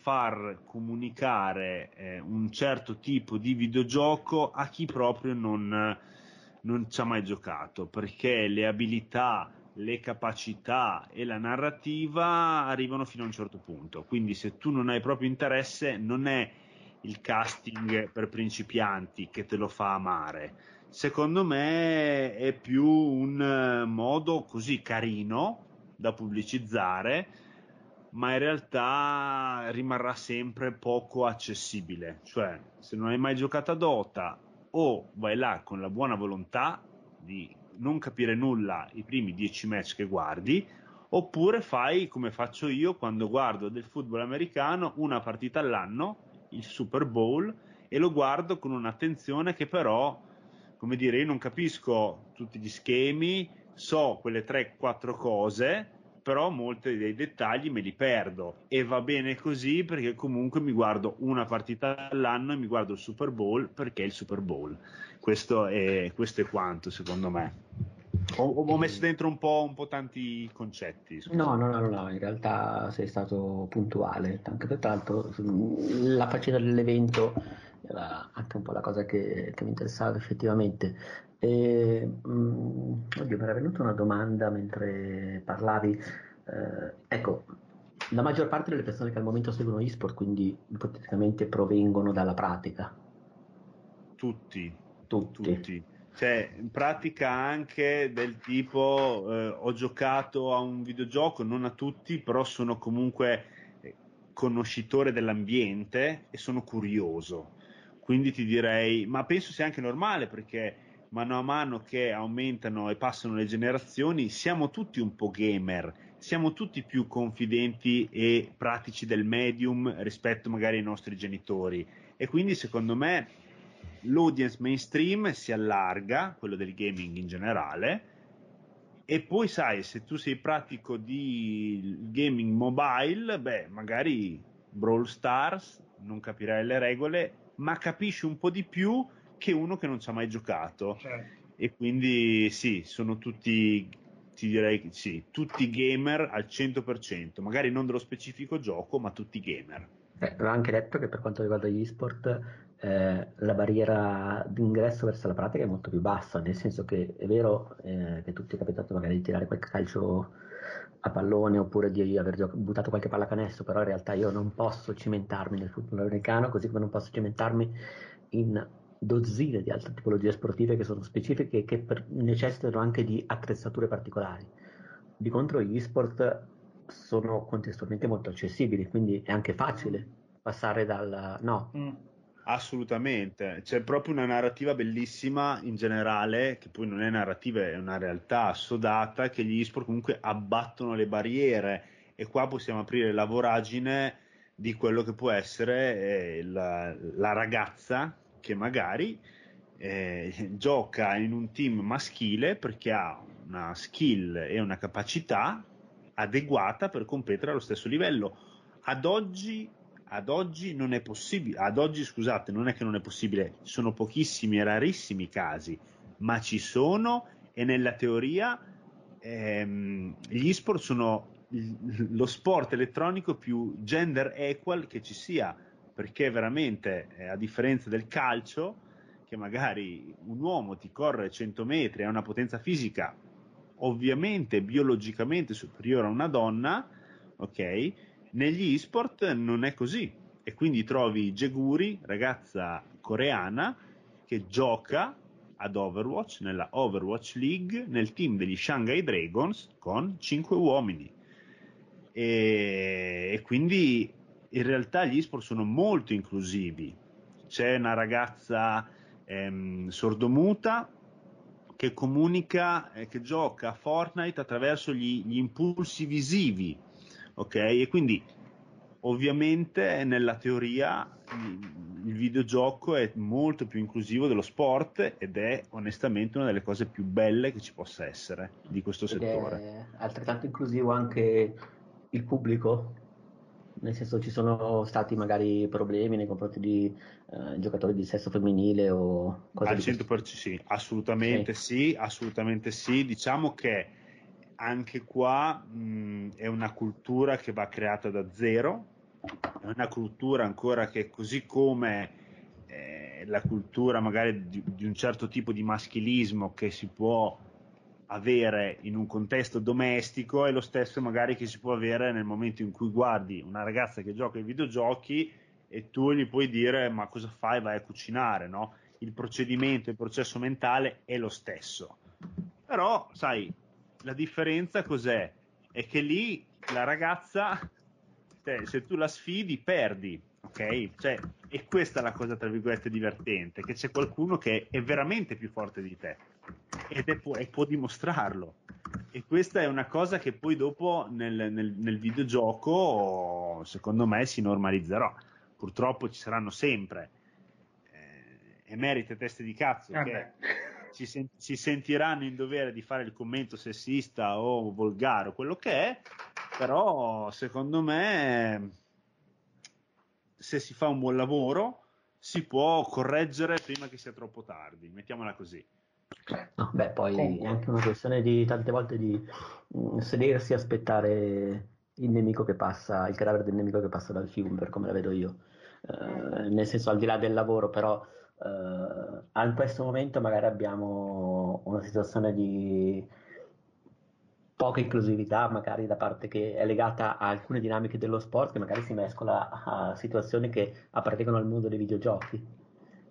far comunicare eh, un certo tipo di videogioco a chi proprio non, non ci ha mai giocato, perché le abilità, le capacità e la narrativa arrivano fino a un certo punto. Quindi se tu non hai proprio interesse, non è il casting per principianti che te lo fa amare. Secondo me è più un eh, modo così carino da pubblicizzare, ma in realtà rimarrà sempre poco accessibile. Cioè, se non hai mai giocato a Dota o vai là con la buona volontà di non capire nulla i primi dieci match che guardi, oppure fai come faccio io quando guardo del football americano una partita all'anno il Super Bowl e lo guardo con un'attenzione che però, come dire, io non capisco tutti gli schemi, so quelle 3-4 cose, però molti dei dettagli me li perdo e va bene così perché comunque mi guardo una partita all'anno e mi guardo il Super Bowl perché è il Super Bowl. Questo è, questo è quanto secondo me. Ho, ho, messo dentro un po', un po tanti concetti. No, no, no, no, in realtà sei stato puntuale, anche peraltro la faccenda dell'evento era anche un po' la cosa che, che mi interessava effettivamente. E, mh, mm, oddio, mi era venuta una domanda mentre parlavi. Eh, ecco, la maggior parte delle persone che al momento seguono eSport, quindi ipoteticamente provengono dalla pratica. Tutti. Tutti. tutti cioè in pratica anche del tipo eh, ho giocato a un videogioco, non a tutti, però sono comunque eh, conoscitore dell'ambiente e sono curioso. Quindi ti direi, ma penso sia anche normale perché mano a mano che aumentano e passano le generazioni, siamo tutti un po' gamer, siamo tutti più confidenti e pratici del medium rispetto magari ai nostri genitori. E quindi secondo me l'audience mainstream si allarga, quello del gaming in generale, e poi sai, se tu sei pratico di gaming mobile, beh, magari Brawl Stars, non capirai le regole, ma capisci un po' di più che uno che non ci ha mai giocato. Certo. E quindi sì, sono tutti, ti direi sì, tutti gamer al 100%, magari non dello specifico gioco, ma tutti gamer. Eh, ho anche detto che per quanto riguarda gli sport, eh, la barriera d'ingresso verso la pratica è molto più bassa, nel senso che è vero eh, che tutti è capitato magari di tirare qualche calcio a pallone oppure di aver buttato qualche pallacanestro, però in realtà io non posso cimentarmi nel football americano, così come non posso cimentarmi in dozzine di altre tipologie sportive che sono specifiche e che per- necessitano anche di attrezzature particolari. Di contro gli sport sono contestualmente molto accessibili, quindi è anche facile passare dal no. Mm Assolutamente, c'è proprio una narrativa bellissima in generale, che poi non è narrativa, è una realtà assodata, che gli esport comunque abbattono le barriere e qua possiamo aprire la voragine di quello che può essere eh, la, la, ragazza che magari eh, gioca in un team maschile perché ha una skill e una capacità adeguata per competere allo stesso livello. Ad oggi ad oggi non è possibile, ad oggi scusate, non è che non è possibile, sono pochissimi e rarissimi casi, ma ci sono e nella teoria ehm, gli sport sono lo sport elettronico più gender equal che ci sia, perché veramente eh, a differenza del calcio, che magari un uomo ti corre 100 metri ha una potenza fisica ovviamente biologicamente superiore a una donna, ok? Negli e-sport non è così e quindi trovi Jeguri, ragazza coreana, che gioca ad Overwatch, nella Overwatch League, nel team degli Shanghai Dragons con 5 uomini. E, e quindi in realtà gli e-sport sono molto inclusivi. C'è una ragazza ehm, sordomuta che comunica, eh, che gioca a Fortnite attraverso gli, gli impulsi visivi, ok? E quindi ovviamente nella teoria il videogioco è molto più inclusivo dello sport ed è onestamente una delle cose più belle che ci possa essere di questo ed settore. È altrettanto inclusivo anche il pubblico, nel senso ci sono stati magari problemi nei confronti di eh, giocatori di sesso femminile o cose Al 100% sì, assolutamente sì. sì, assolutamente sì. Diciamo che anche qua mh, è una cultura che va creata da zero, è una cultura ancora che così come eh, la cultura magari di, di un certo tipo di maschilismo che si può avere in un contesto domestico è lo stesso magari che si può avere nel momento in cui guardi una ragazza che gioca ai videogiochi e tu gli puoi dire ma cosa fai? Vai a cucinare, no? Il procedimento, il processo mentale è lo stesso. Però, sai, la differenza cos'è? È che lì la ragazza, se tu la sfidi, perdi, ok? Cioè, e questa è la cosa, tra virgolette, divertente, che c'è qualcuno che è veramente più forte di te ed è, e può dimostrarlo. E questa è una cosa che poi dopo nel, nel, nel videogioco, secondo me, si normalizzerà. Purtroppo ci saranno sempre eh, emerite teste di cazzo ah che si, sen- si, sentiranno in dovere di fare il commento sessista o volgare o quello che è, però secondo me se si fa un buon lavoro si può correggere prima che sia troppo tardi, mettiamola così. No, beh, poi Comunque. è anche una questione di tante volte di mh, mm, sedersi e aspettare il nemico che passa, il cadavere del nemico che passa dal fiume, per come la vedo io. Uh, nel senso, al di là del lavoro, però, uh, in questo momento magari abbiamo una situazione di poca inclusività, magari da parte che è legata a alcune dinamiche dello sport, che magari si mescola a situazioni che appartengono al mondo dei videogiochi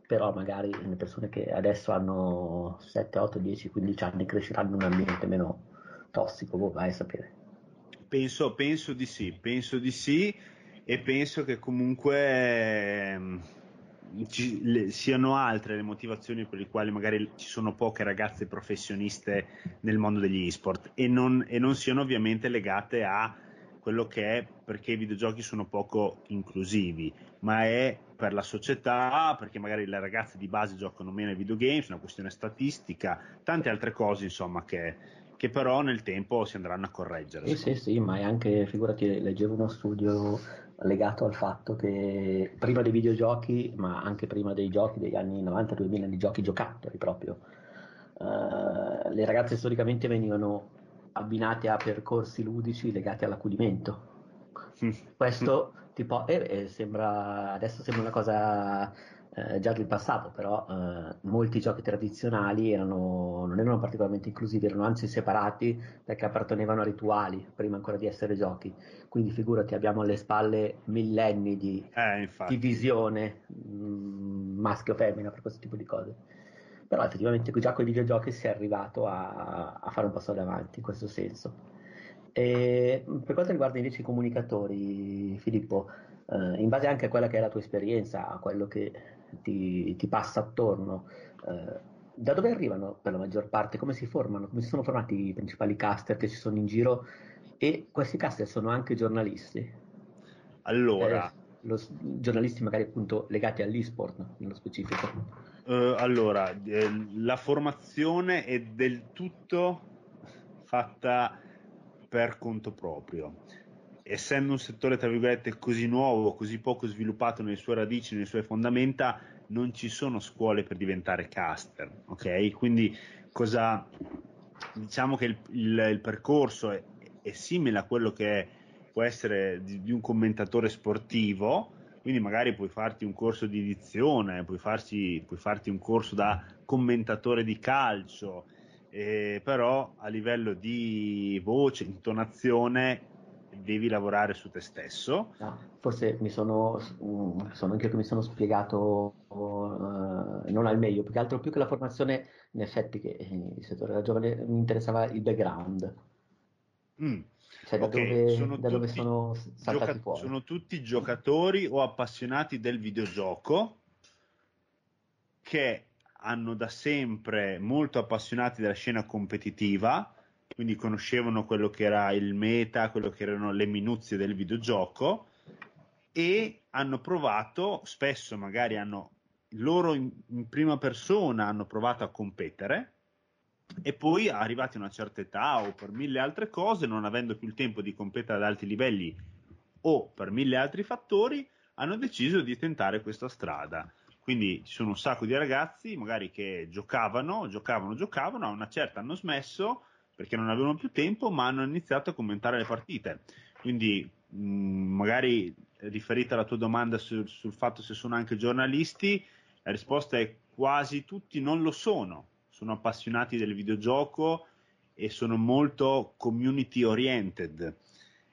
però magari le persone che adesso hanno 7, 8, 10, 15 anni cresceranno in un ambiente meno tossico, boh, vai a sapere. Penso, penso di sì, penso di sì e penso che comunque ehm, ci, le, siano altre le motivazioni per le quali magari ci sono poche ragazze professioniste nel mondo degli e-sport e non, e non siano ovviamente legate a quello che è perché i videogiochi sono poco inclusivi, ma è per la società, perché magari le ragazze di base giocano meno ai videogames, una questione statistica, tante altre cose insomma che, che però nel tempo si andranno a correggere. Sì, sì, sì, ma è anche, figurati, leggevo uno studio legato al fatto che prima dei videogiochi, ma anche prima dei giochi degli anni 90-2000, di giochi giocattoli proprio, uh, le ragazze storicamente venivano abbinate a percorsi ludici legati all'accudimento. Mm. Questo tipo, eh, eh, sembra, adesso sembra una cosa eh, già del passato, però eh, molti giochi tradizionali erano, non erano particolarmente inclusivi, erano anzi separati perché appartenevano a rituali prima ancora di essere giochi. Quindi figurati, abbiamo alle spalle millenni di eh, divisione mm, maschio-femmina per questo tipo di cose però effettivamente già con i videogiochi si è arrivato a, a fare un passo avanti in questo senso. E per quanto riguarda invece i comunicatori, Filippo, eh, in base anche a quella che è la tua esperienza, a quello che ti, ti passa attorno, eh, da dove arrivano per la maggior parte? Come si formano? Come si sono formati i principali caster che ci sono in giro? E questi caster sono anche giornalisti? Allora, eh, lo, giornalisti magari appunto legati all'e-sport nello specifico? Uh, allora, eh, la formazione è del tutto fatta per conto proprio. Essendo un settore, tra virgolette, così nuovo, così poco sviluppato nelle sue radici, nelle sue fondamenta, non ci sono scuole per diventare caster, ok? Quindi cosa diciamo che il, il, il percorso è, è, simile a quello che è può essere di, di un commentatore sportivo, quindi magari puoi farti un corso di edizione, puoi, farsi, puoi farti un corso da commentatore di calcio, eh, però a livello di voce, intonazione, devi lavorare su te stesso. No, forse mi sono, mm, sono anche io che mi sono spiegato uh, non al meglio, più che altro più che la formazione, in effetti che il settore della giovane mi interessava il background. Mm. Cioè, da, okay. dove, sono, da dove sono saltati gioca- fuori? Sono tutti giocatori o appassionati del videogioco che hanno da sempre molto appassionati della scena competitiva, quindi conoscevano quello che era il meta, quello che erano le minuzie del videogioco e hanno provato, spesso magari hanno loro in, in prima persona hanno provato a competere e poi arrivati a una certa età o per mille altre cose, non avendo più il tempo di competere ad alti livelli o per mille altri fattori, hanno deciso di tentare questa strada. Quindi ci sono un sacco di ragazzi magari che giocavano, giocavano, giocavano, a una certa hanno smesso perché non avevano più tempo, ma hanno iniziato a commentare le partite. Quindi mh, magari riferita alla tua domanda sul, sul fatto se sono anche giornalisti, la risposta è quasi tutti non lo sono sono appassionati del videogioco e sono molto community oriented.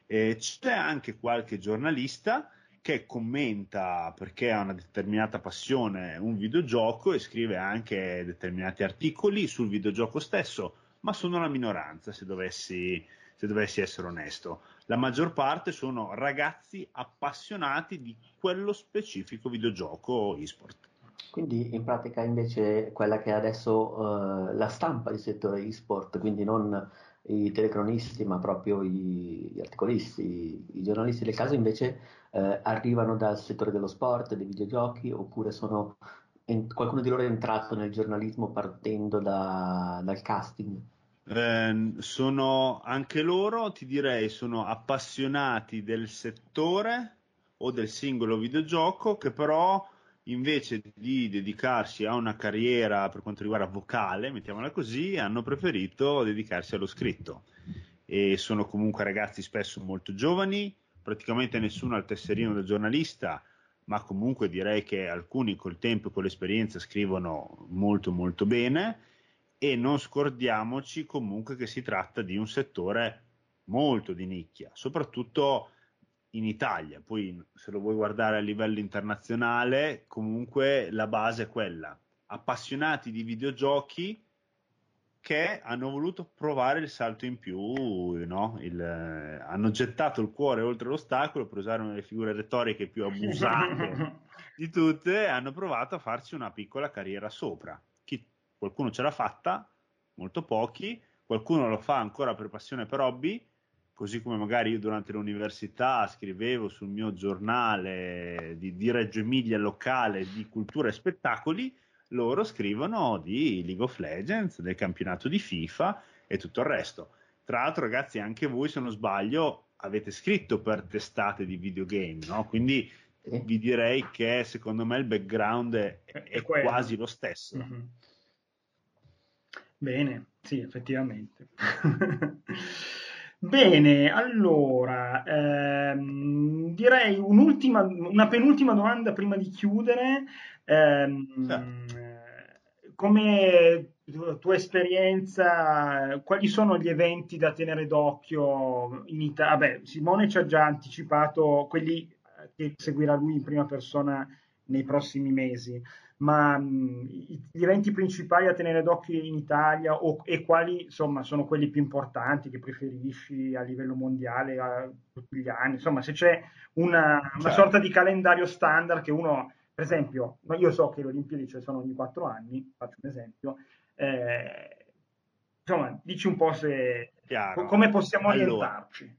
E c'è anche qualche giornalista che commenta perché ha una determinata passione un videogioco e scrive anche determinati articoli sul videogioco stesso, ma sono la minoranza se dovessi, se dovessi essere onesto. La maggior parte sono ragazzi appassionati di quello specifico videogioco e-sport. Quindi in pratica invece quella che è adesso uh, la stampa del settore e-sport, quindi non i telecronisti ma proprio i, gli articolisti, i, i, giornalisti del caso invece uh, arrivano dal settore dello sport, dei videogiochi oppure sono in, qualcuno di loro è entrato nel giornalismo partendo da, dal casting? Eh, sono anche loro, ti direi, sono appassionati del settore o del singolo videogioco che però invece di dedicarsi a una carriera per quanto riguarda vocale, mettiamola così, hanno preferito dedicarsi allo scritto. E sono comunque ragazzi spesso molto giovani, praticamente nessuno al tesserino del giornalista, ma comunque direi che alcuni col tempo e con l'esperienza scrivono molto molto bene e non scordiamoci comunque che si tratta di un settore molto di nicchia, soprattutto in Italia, poi se lo vuoi guardare a livello internazionale, comunque la base è quella. Appassionati di videogiochi che hanno voluto provare il salto in più, no? il, eh, hanno gettato il cuore oltre l'ostacolo per usare una delle figure retoriche più abusate di tutte hanno provato a farci una piccola carriera sopra. Chi, qualcuno ce l'ha fatta, molto pochi, qualcuno lo fa ancora per passione per hobby così come magari io durante l'università scrivevo sul mio giornale di, di Reggio Emilia locale di cultura e spettacoli, loro scrivono di League of Legends, del campionato di FIFA e tutto il resto. Tra l'altro, ragazzi, anche voi, se non sbaglio, avete scritto per testate di videogame, no? Quindi vi direi che secondo me il background è, è quasi lo stesso. Mm-hmm. Bene, sì, effettivamente. Bene, allora ehm, direi un'ultima, una penultima domanda prima di chiudere. Ehm, sì. Come tua esperienza, quali sono gli eventi da tenere d'occhio in Italia? Vabbè, Simone ci ha già anticipato quelli che seguirà lui in prima persona nei prossimi mesi ma mh, gli eventi principali da tenere d'occhio in Italia o, e quali insomma sono quelli più importanti che preferisci a livello mondiale a, tutti gli anni? Insomma, se c'è una, una certo. sorta di calendario standard che uno, per esempio, io so che le Olimpiadi ci sono ogni quattro anni, faccio un esempio, eh, insomma, dici un po' se, Chiaro. come possiamo orientarci. Allora.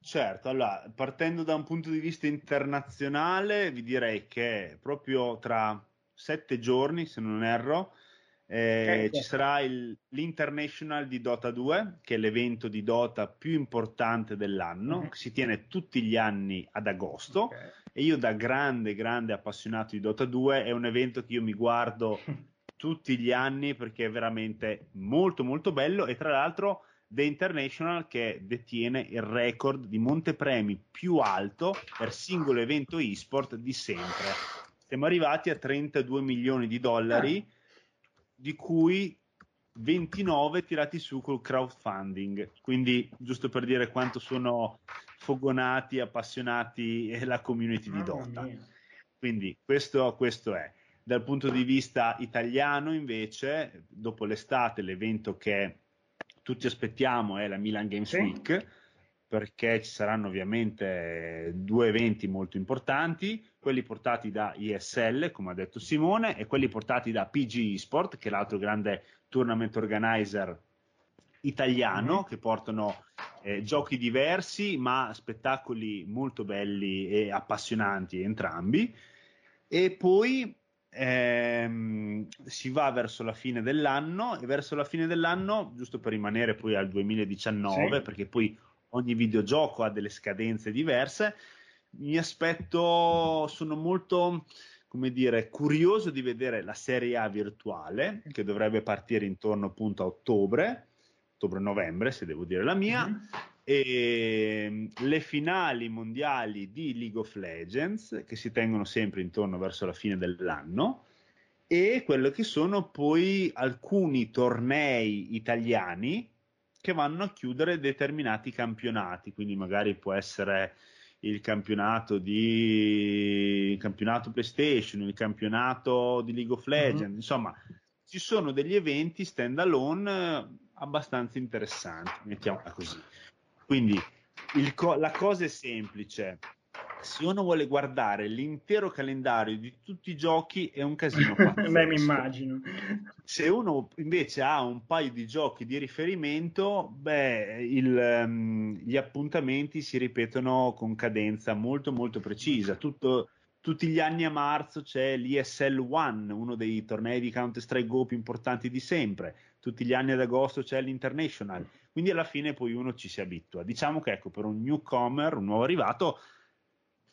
Certo, allora, partendo da un punto di vista internazionale, vi direi che proprio tra sette giorni, se non erro, eh, ci sarà il, l'International di Dota 2, che è l'evento di Dota più importante dell'anno, mm-hmm. che si tiene tutti gli anni ad agosto. Okay. E io, da grande, grande appassionato di Dota 2, è un evento che io mi guardo tutti gli anni perché è veramente molto, molto bello. E tra l'altro The International che detiene il record di montepremi più alto per singolo evento e-sport di sempre. Siamo arrivati a 32 milioni di dollari, di cui 29 tirati su col crowdfunding. Quindi, giusto per dire quanto sono fogonati, appassionati la community di Dota. Quindi, questo, questo è. Dal punto di vista italiano, invece, dopo l'estate, l'evento che tutti aspettiamo è la Milan Games sì. Week, perché ci saranno ovviamente due eventi molto importanti, quelli portati da ISL, come ha detto Simone, e quelli portati da PG Esport, che è l'altro grande tournament organizer italiano, mm-hmm. che portano eh, giochi diversi, ma spettacoli molto belli e appassionanti entrambi. E poi ehm, si va verso la fine dell'anno e verso la fine dell'anno, giusto per rimanere poi al 2019, sì. perché poi ogni videogioco ha delle scadenze diverse, mi aspetto, sono molto come dire, curioso di vedere la Serie A virtuale che dovrebbe partire intorno appunto a ottobre, ottobre-novembre se devo dire la mia, mm-hmm. e le finali mondiali di League of Legends che si tengono sempre intorno verso la fine dell'anno e quello che sono poi alcuni tornei italiani che vanno a chiudere determinati campionati, quindi magari può essere il campionato di il campionato PlayStation, il campionato di League of mhm. Legends, mm-hmm. insomma, ci sono degli eventi stand alone abbastanza interessanti, mettiamola così. Quindi co- la cosa è semplice, se uno vuole guardare l'intero calendario di tutti i giochi è un casino. Beh, mi immagino. Se uno invece ha un paio di giochi di riferimento, beh, il, um, gli appuntamenti si ripetono con cadenza molto molto precisa. Tutto, tutti gli anni a marzo c'è l'ESL One, uno dei tornei di Counter-Strike Go più importanti di sempre. Tutti gli anni ad agosto c'è l'International. Quindi alla fine poi uno ci si abitua. Diciamo che ecco, per un newcomer, un nuovo arrivato,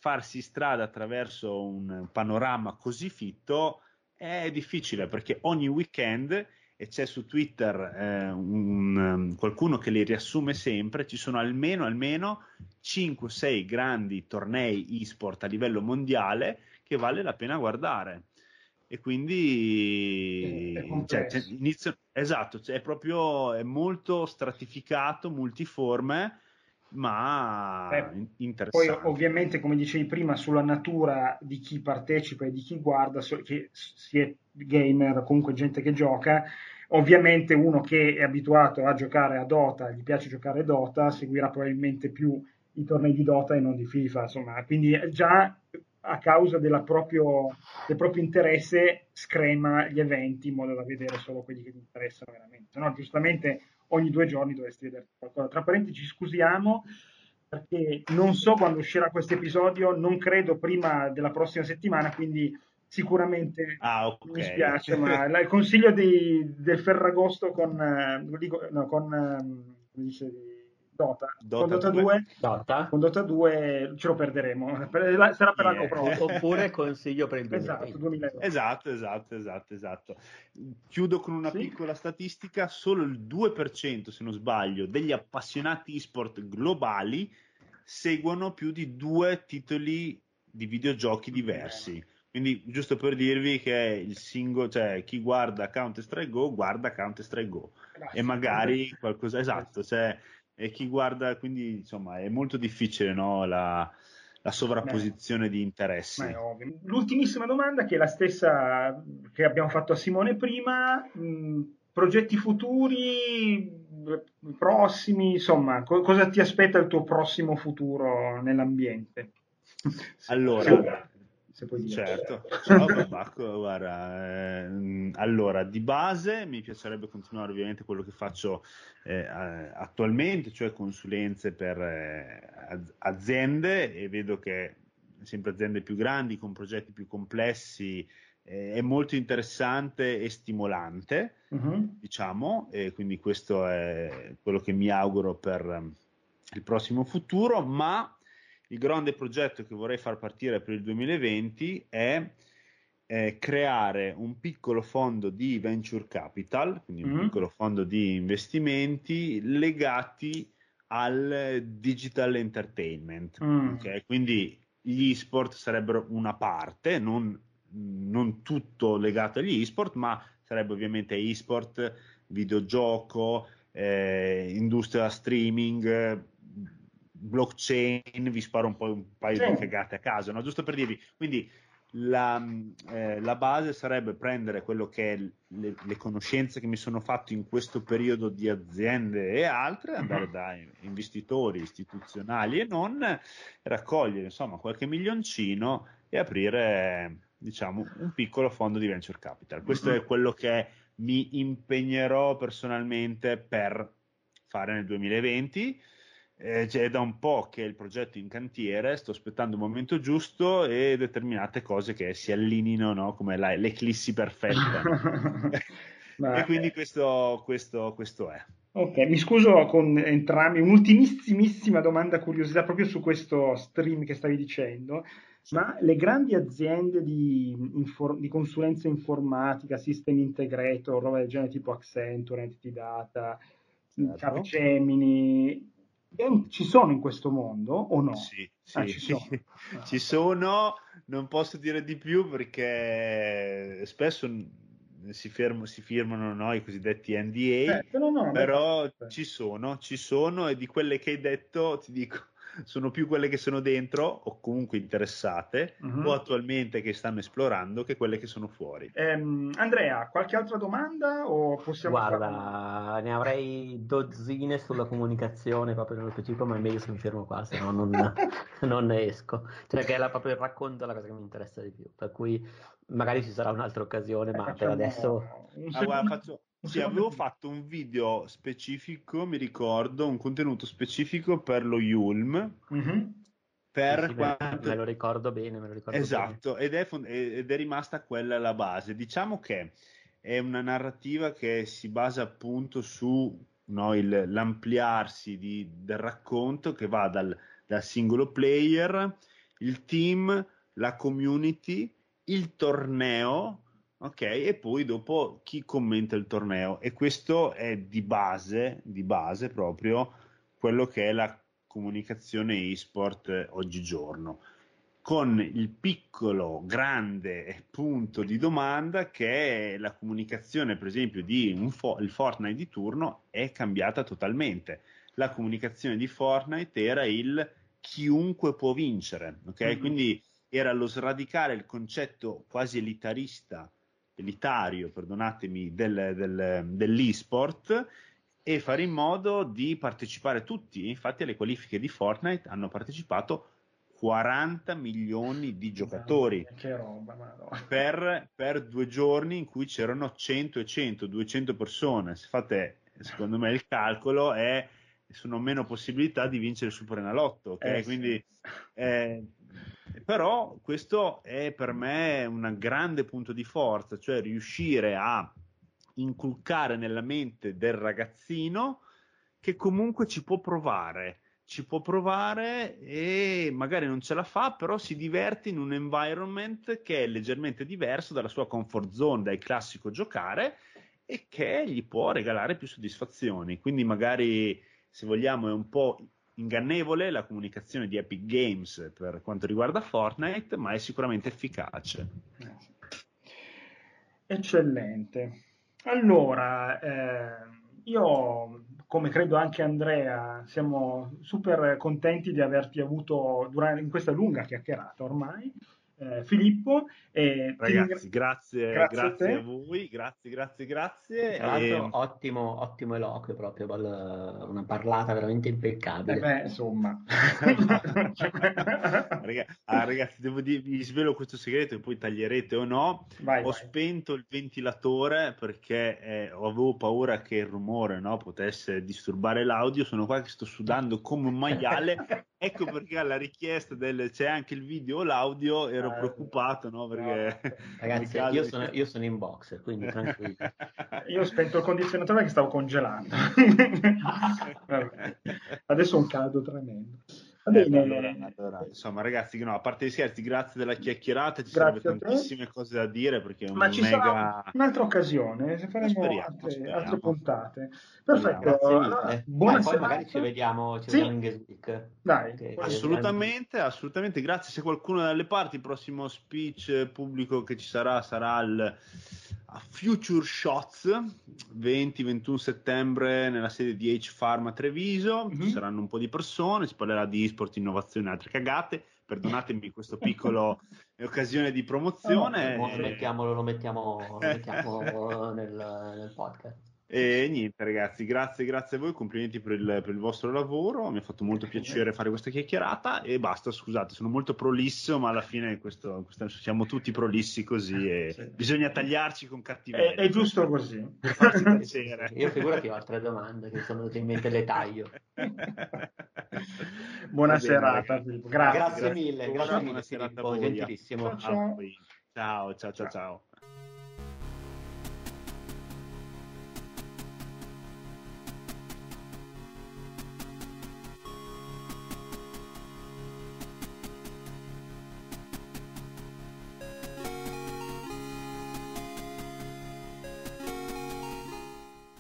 farsi strada attraverso un panorama così fitto è difficile perché ogni weekend e c'è su Twitter eh, un, um, qualcuno che li riassume sempre, ci sono almeno, almeno 5-6 grandi tornei e-sport a livello mondiale che vale la pena guardare. E quindi cioè, inizio, esatto, cioè, è proprio è molto stratificato, multiforme ma Beh, interessante. Poi ovviamente, come dicevi prima, sulla natura di chi partecipa e di chi guarda, che si è gamer, comunque gente che gioca, ovviamente uno che è abituato a giocare a Dota, gli piace giocare a Dota, seguirà probabilmente più i tornei di Dota e non di FIFA, insomma, quindi già a causa proprio, del proprio interesse screma gli eventi in modo da vedere solo quelli che gli interessano veramente. No, giustamente ogni due giorni dovresti vedere qualcosa. Tra parentesi, ci scusiamo perché non so quando uscirà questo episodio, non credo prima della prossima settimana, quindi sicuramente ah, okay. mi spiace, ma il consiglio di, del Ferragosto con, eh, dico, no, con eh, come dice, Dota, Dota, con Dota 2, Dota. Con Dota 2 ce lo perderemo, sarà per l'anno prossimo. Oppure consiglio per il 2020. Esatto, 2020. esatto, esatto, esatto, esatto. Chiudo con una sì. piccola statistica, solo il 2%, se non sbaglio, degli appassionati e-sport globali seguono più di due titoli di videogiochi diversi. Quindi, giusto per dirvi che il singolo, cioè chi guarda Counter Strike Go, guarda Counter Strike Go. Grazie. E magari qualcosa esatto, cioè e chi guarda, quindi insomma è molto difficile no? la, la, sovrapposizione Beh, di interessi. L'ultimissima domanda, che è la stessa che abbiamo fatto a Simone prima, mh, progetti futuri, prossimi, insomma, co- cosa ti aspetta il tuo prossimo futuro nell'ambiente? Allora, se puoi dire. Certo, ciao Babacco, guarda, eh, allora di base mi piacerebbe continuare ovviamente quello che faccio eh, attualmente, cioè consulenze per eh, aziende e vedo che sempre aziende più grandi con progetti più complessi eh, è molto interessante e stimolante, uh-huh. diciamo, e quindi questo è quello che mi auguro per il prossimo futuro, ma il grande progetto che vorrei far partire per il 2020 è eh, creare un piccolo fondo di venture capital, quindi un mm. piccolo fondo di investimenti legati al digital entertainment. Mm. Okay? Quindi gli esport sarebbero una parte, non, non tutto legato agli esport, ma sarebbe ovviamente esport, videogioco, eh, industria streaming, blockchain, vi sparo un, po', un paio sì. di cagate a caso, no? giusto per dirvi. Quindi la, eh, la, base sarebbe prendere quello che è le, le, conoscenze che mi sono fatto in questo periodo di aziende e altre, andare da investitori istituzionali e non, raccogliere insomma qualche milioncino e aprire diciamo un piccolo fondo di venture capital. Questo è quello che mi impegnerò personalmente per fare nel 2020 eh, è da un po' che il progetto è in cantiere, sto aspettando il momento giusto e determinate cose che si allineino no? come la, l'eclissi perfetta. e quindi questo, questo, questo è. Ok, mi scuso con entrambi, un'ultimissimissima domanda curiosità proprio su questo stream che stavi dicendo, ma le grandi aziende di, infor- di consulenza informatica, system integrator, roba del genere tipo Accenture, Entity Data, certo. Capgemini, ci sono in questo mondo o no? Sì, sì, ah, ci, sono. ci, sono. non posso dire di più perché spesso si, fermo, si firmano no, i cosiddetti NDA, eh, no, no, però ci sono, ci sono e di quelle che hai detto ti dico sono più quelle che sono dentro o comunque interessate uh-huh. o attualmente che stanno esplorando che quelle che sono fuori. Um, Andrea, qualche altra domanda o possiamo Guarda, fare... ne avrei dozzine sulla comunicazione proprio nello specifico, ma è meglio se mi fermo qua, se no non, non ne esco. Cioè che è la, proprio il racconto la cosa che mi interessa di più, per cui magari ci sarà un'altra occasione, eh, ma per adesso... Ah, guarda, faccio, sì, avevo fatto un video specifico, mi ricordo, un contenuto specifico per lo Yulm. Mm-hmm. Per sì, quanto... me, lo ricordo bene, me lo ricordo esatto, bene. Ed, è fond- ed è rimasta quella la base. Diciamo che è una narrativa che si basa appunto su no, il, l'ampliarsi di, del racconto che va dal, dal singolo player, il team, la community, il torneo ok? E poi dopo chi commenta il torneo e questo è di base, di base proprio quello che è la comunicazione e-sport oggigiorno con il piccolo grande punto di domanda che è la comunicazione per esempio di un fo- il Fortnite di turno è cambiata totalmente la comunicazione di Fortnite era il chiunque può vincere ok mm-hmm. quindi era lo sradicare il concetto quasi elitarista elitario, perdonatemi, del, del, dell'esport e fare in modo di partecipare tutti. Infatti alle qualifiche di Fortnite hanno partecipato 40 milioni di giocatori per, per, due giorni in cui c'erano 100 e 100, 200 persone. Se fate, secondo me, il calcolo è sono meno possibilità di vincere il Super Enalotto, ok? Eh, Quindi sì. eh, però questo è per me un grande punto di forza, cioè riuscire a inculcare nella mente del ragazzino che comunque ci può provare, ci può provare e magari non ce la fa, però si diverte in un environment che è leggermente diverso dalla sua comfort zone, dal classico giocare e che gli può regalare più soddisfazioni. Quindi magari se vogliamo è un po' ingannevole la comunicazione di Epic Games per quanto riguarda Fortnite, ma è sicuramente efficace. Eccellente. Allora, eh, io, come credo anche Andrea, siamo super contenti di averti avuto durante, in questa lunga chiacchierata ormai eh, Filippo. Eh, Ragazzi, grazie, grazie, grazie a, a, voi, grazie, grazie, grazie. Tra l'altro, e... ottimo, ottimo eloquio proprio, una parlata veramente impeccabile. Eh beh, insomma. ragazzi, ah, ragazzi, devo dire, vi svelo questo segreto e poi taglierete o no. Vai, Ho vai. spento il ventilatore perché eh, avevo paura che il rumore no, potesse disturbare l'audio. Sono qua che sto sudando come un maiale. ecco perché alla richiesta del c'è anche il video o l'audio ero eh, preoccupato, no? Perché no. Ragazzi, io sono, io sono, in box, quindi tranquillo. io ho spento il condizionatore che stavo congelando. Adesso è un caldo tremendo. Va bene. allora, allora, insomma, ragazzi, no, a parte gli scherzi, grazie della chiacchierata. Ci grazie sarebbe tantissime cose da dire perché è un Ma ci mega... sarà un'altra occasione, se faremo speriamo, altre, speriamo. altre, puntate. Perfetto. Allora, buona poi magari ci vediamo, ci sì. vediamo in Guest Week. Dai, che, assolutamente, assolutamente. Grazie. Se qualcuno dalle parti, il prossimo speech pubblico che ci sarà sarà il a Future Shots 20-21 settembre nella sede di H Pharma Treviso. Mm-hmm. Ci saranno un po' di persone, si parlerà di e-sport, innovazione e altre cagate. Perdonatemi questa piccola occasione di promozione. No, no, lo mettiamo, lo mettiamo, lo mettiamo nel, nel podcast. E niente, ragazzi, grazie, grazie a voi, complimenti per il, per il, vostro lavoro. Mi ha fatto molto piacere fare questa chiacchierata. E basta, scusate, sono molto prolisso, ma alla fine questo, questo, siamo tutti prolissi così e sì. bisogna tagliarci con cattiveria. È, è giusto così. Io figurati ho altre domande che sono venute in mente le taglio. Buona serata, Grazie. grazie mille, grazie mille, buona serata Filippo, gentilissimo. Ciao, ciao, ciao. ciao. ciao.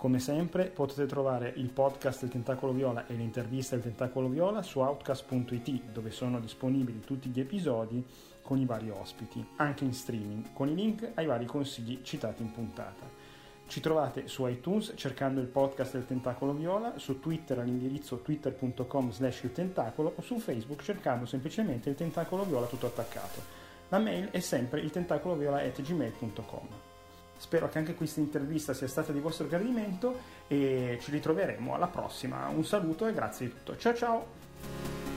Come sempre potete trovare il podcast del Tentacolo Viola e l'intervista del Tentacolo Viola su outcast.it dove sono disponibili tutti gli episodi con i vari ospiti, anche in streaming, con i link ai vari consigli citati in puntata. Ci trovate su iTunes cercando il podcast del Tentacolo Viola, su Twitter all'indirizzo twitter.com slash il tentacolo o su Facebook cercando semplicemente il Tentacolo Viola tutto attaccato. La mail è sempre il tentacoloviola.gmail.com. Spero che anche questa intervista sia stata di vostro gradimento e ci ritroveremo alla prossima. Un saluto e grazie di tutto. Ciao ciao!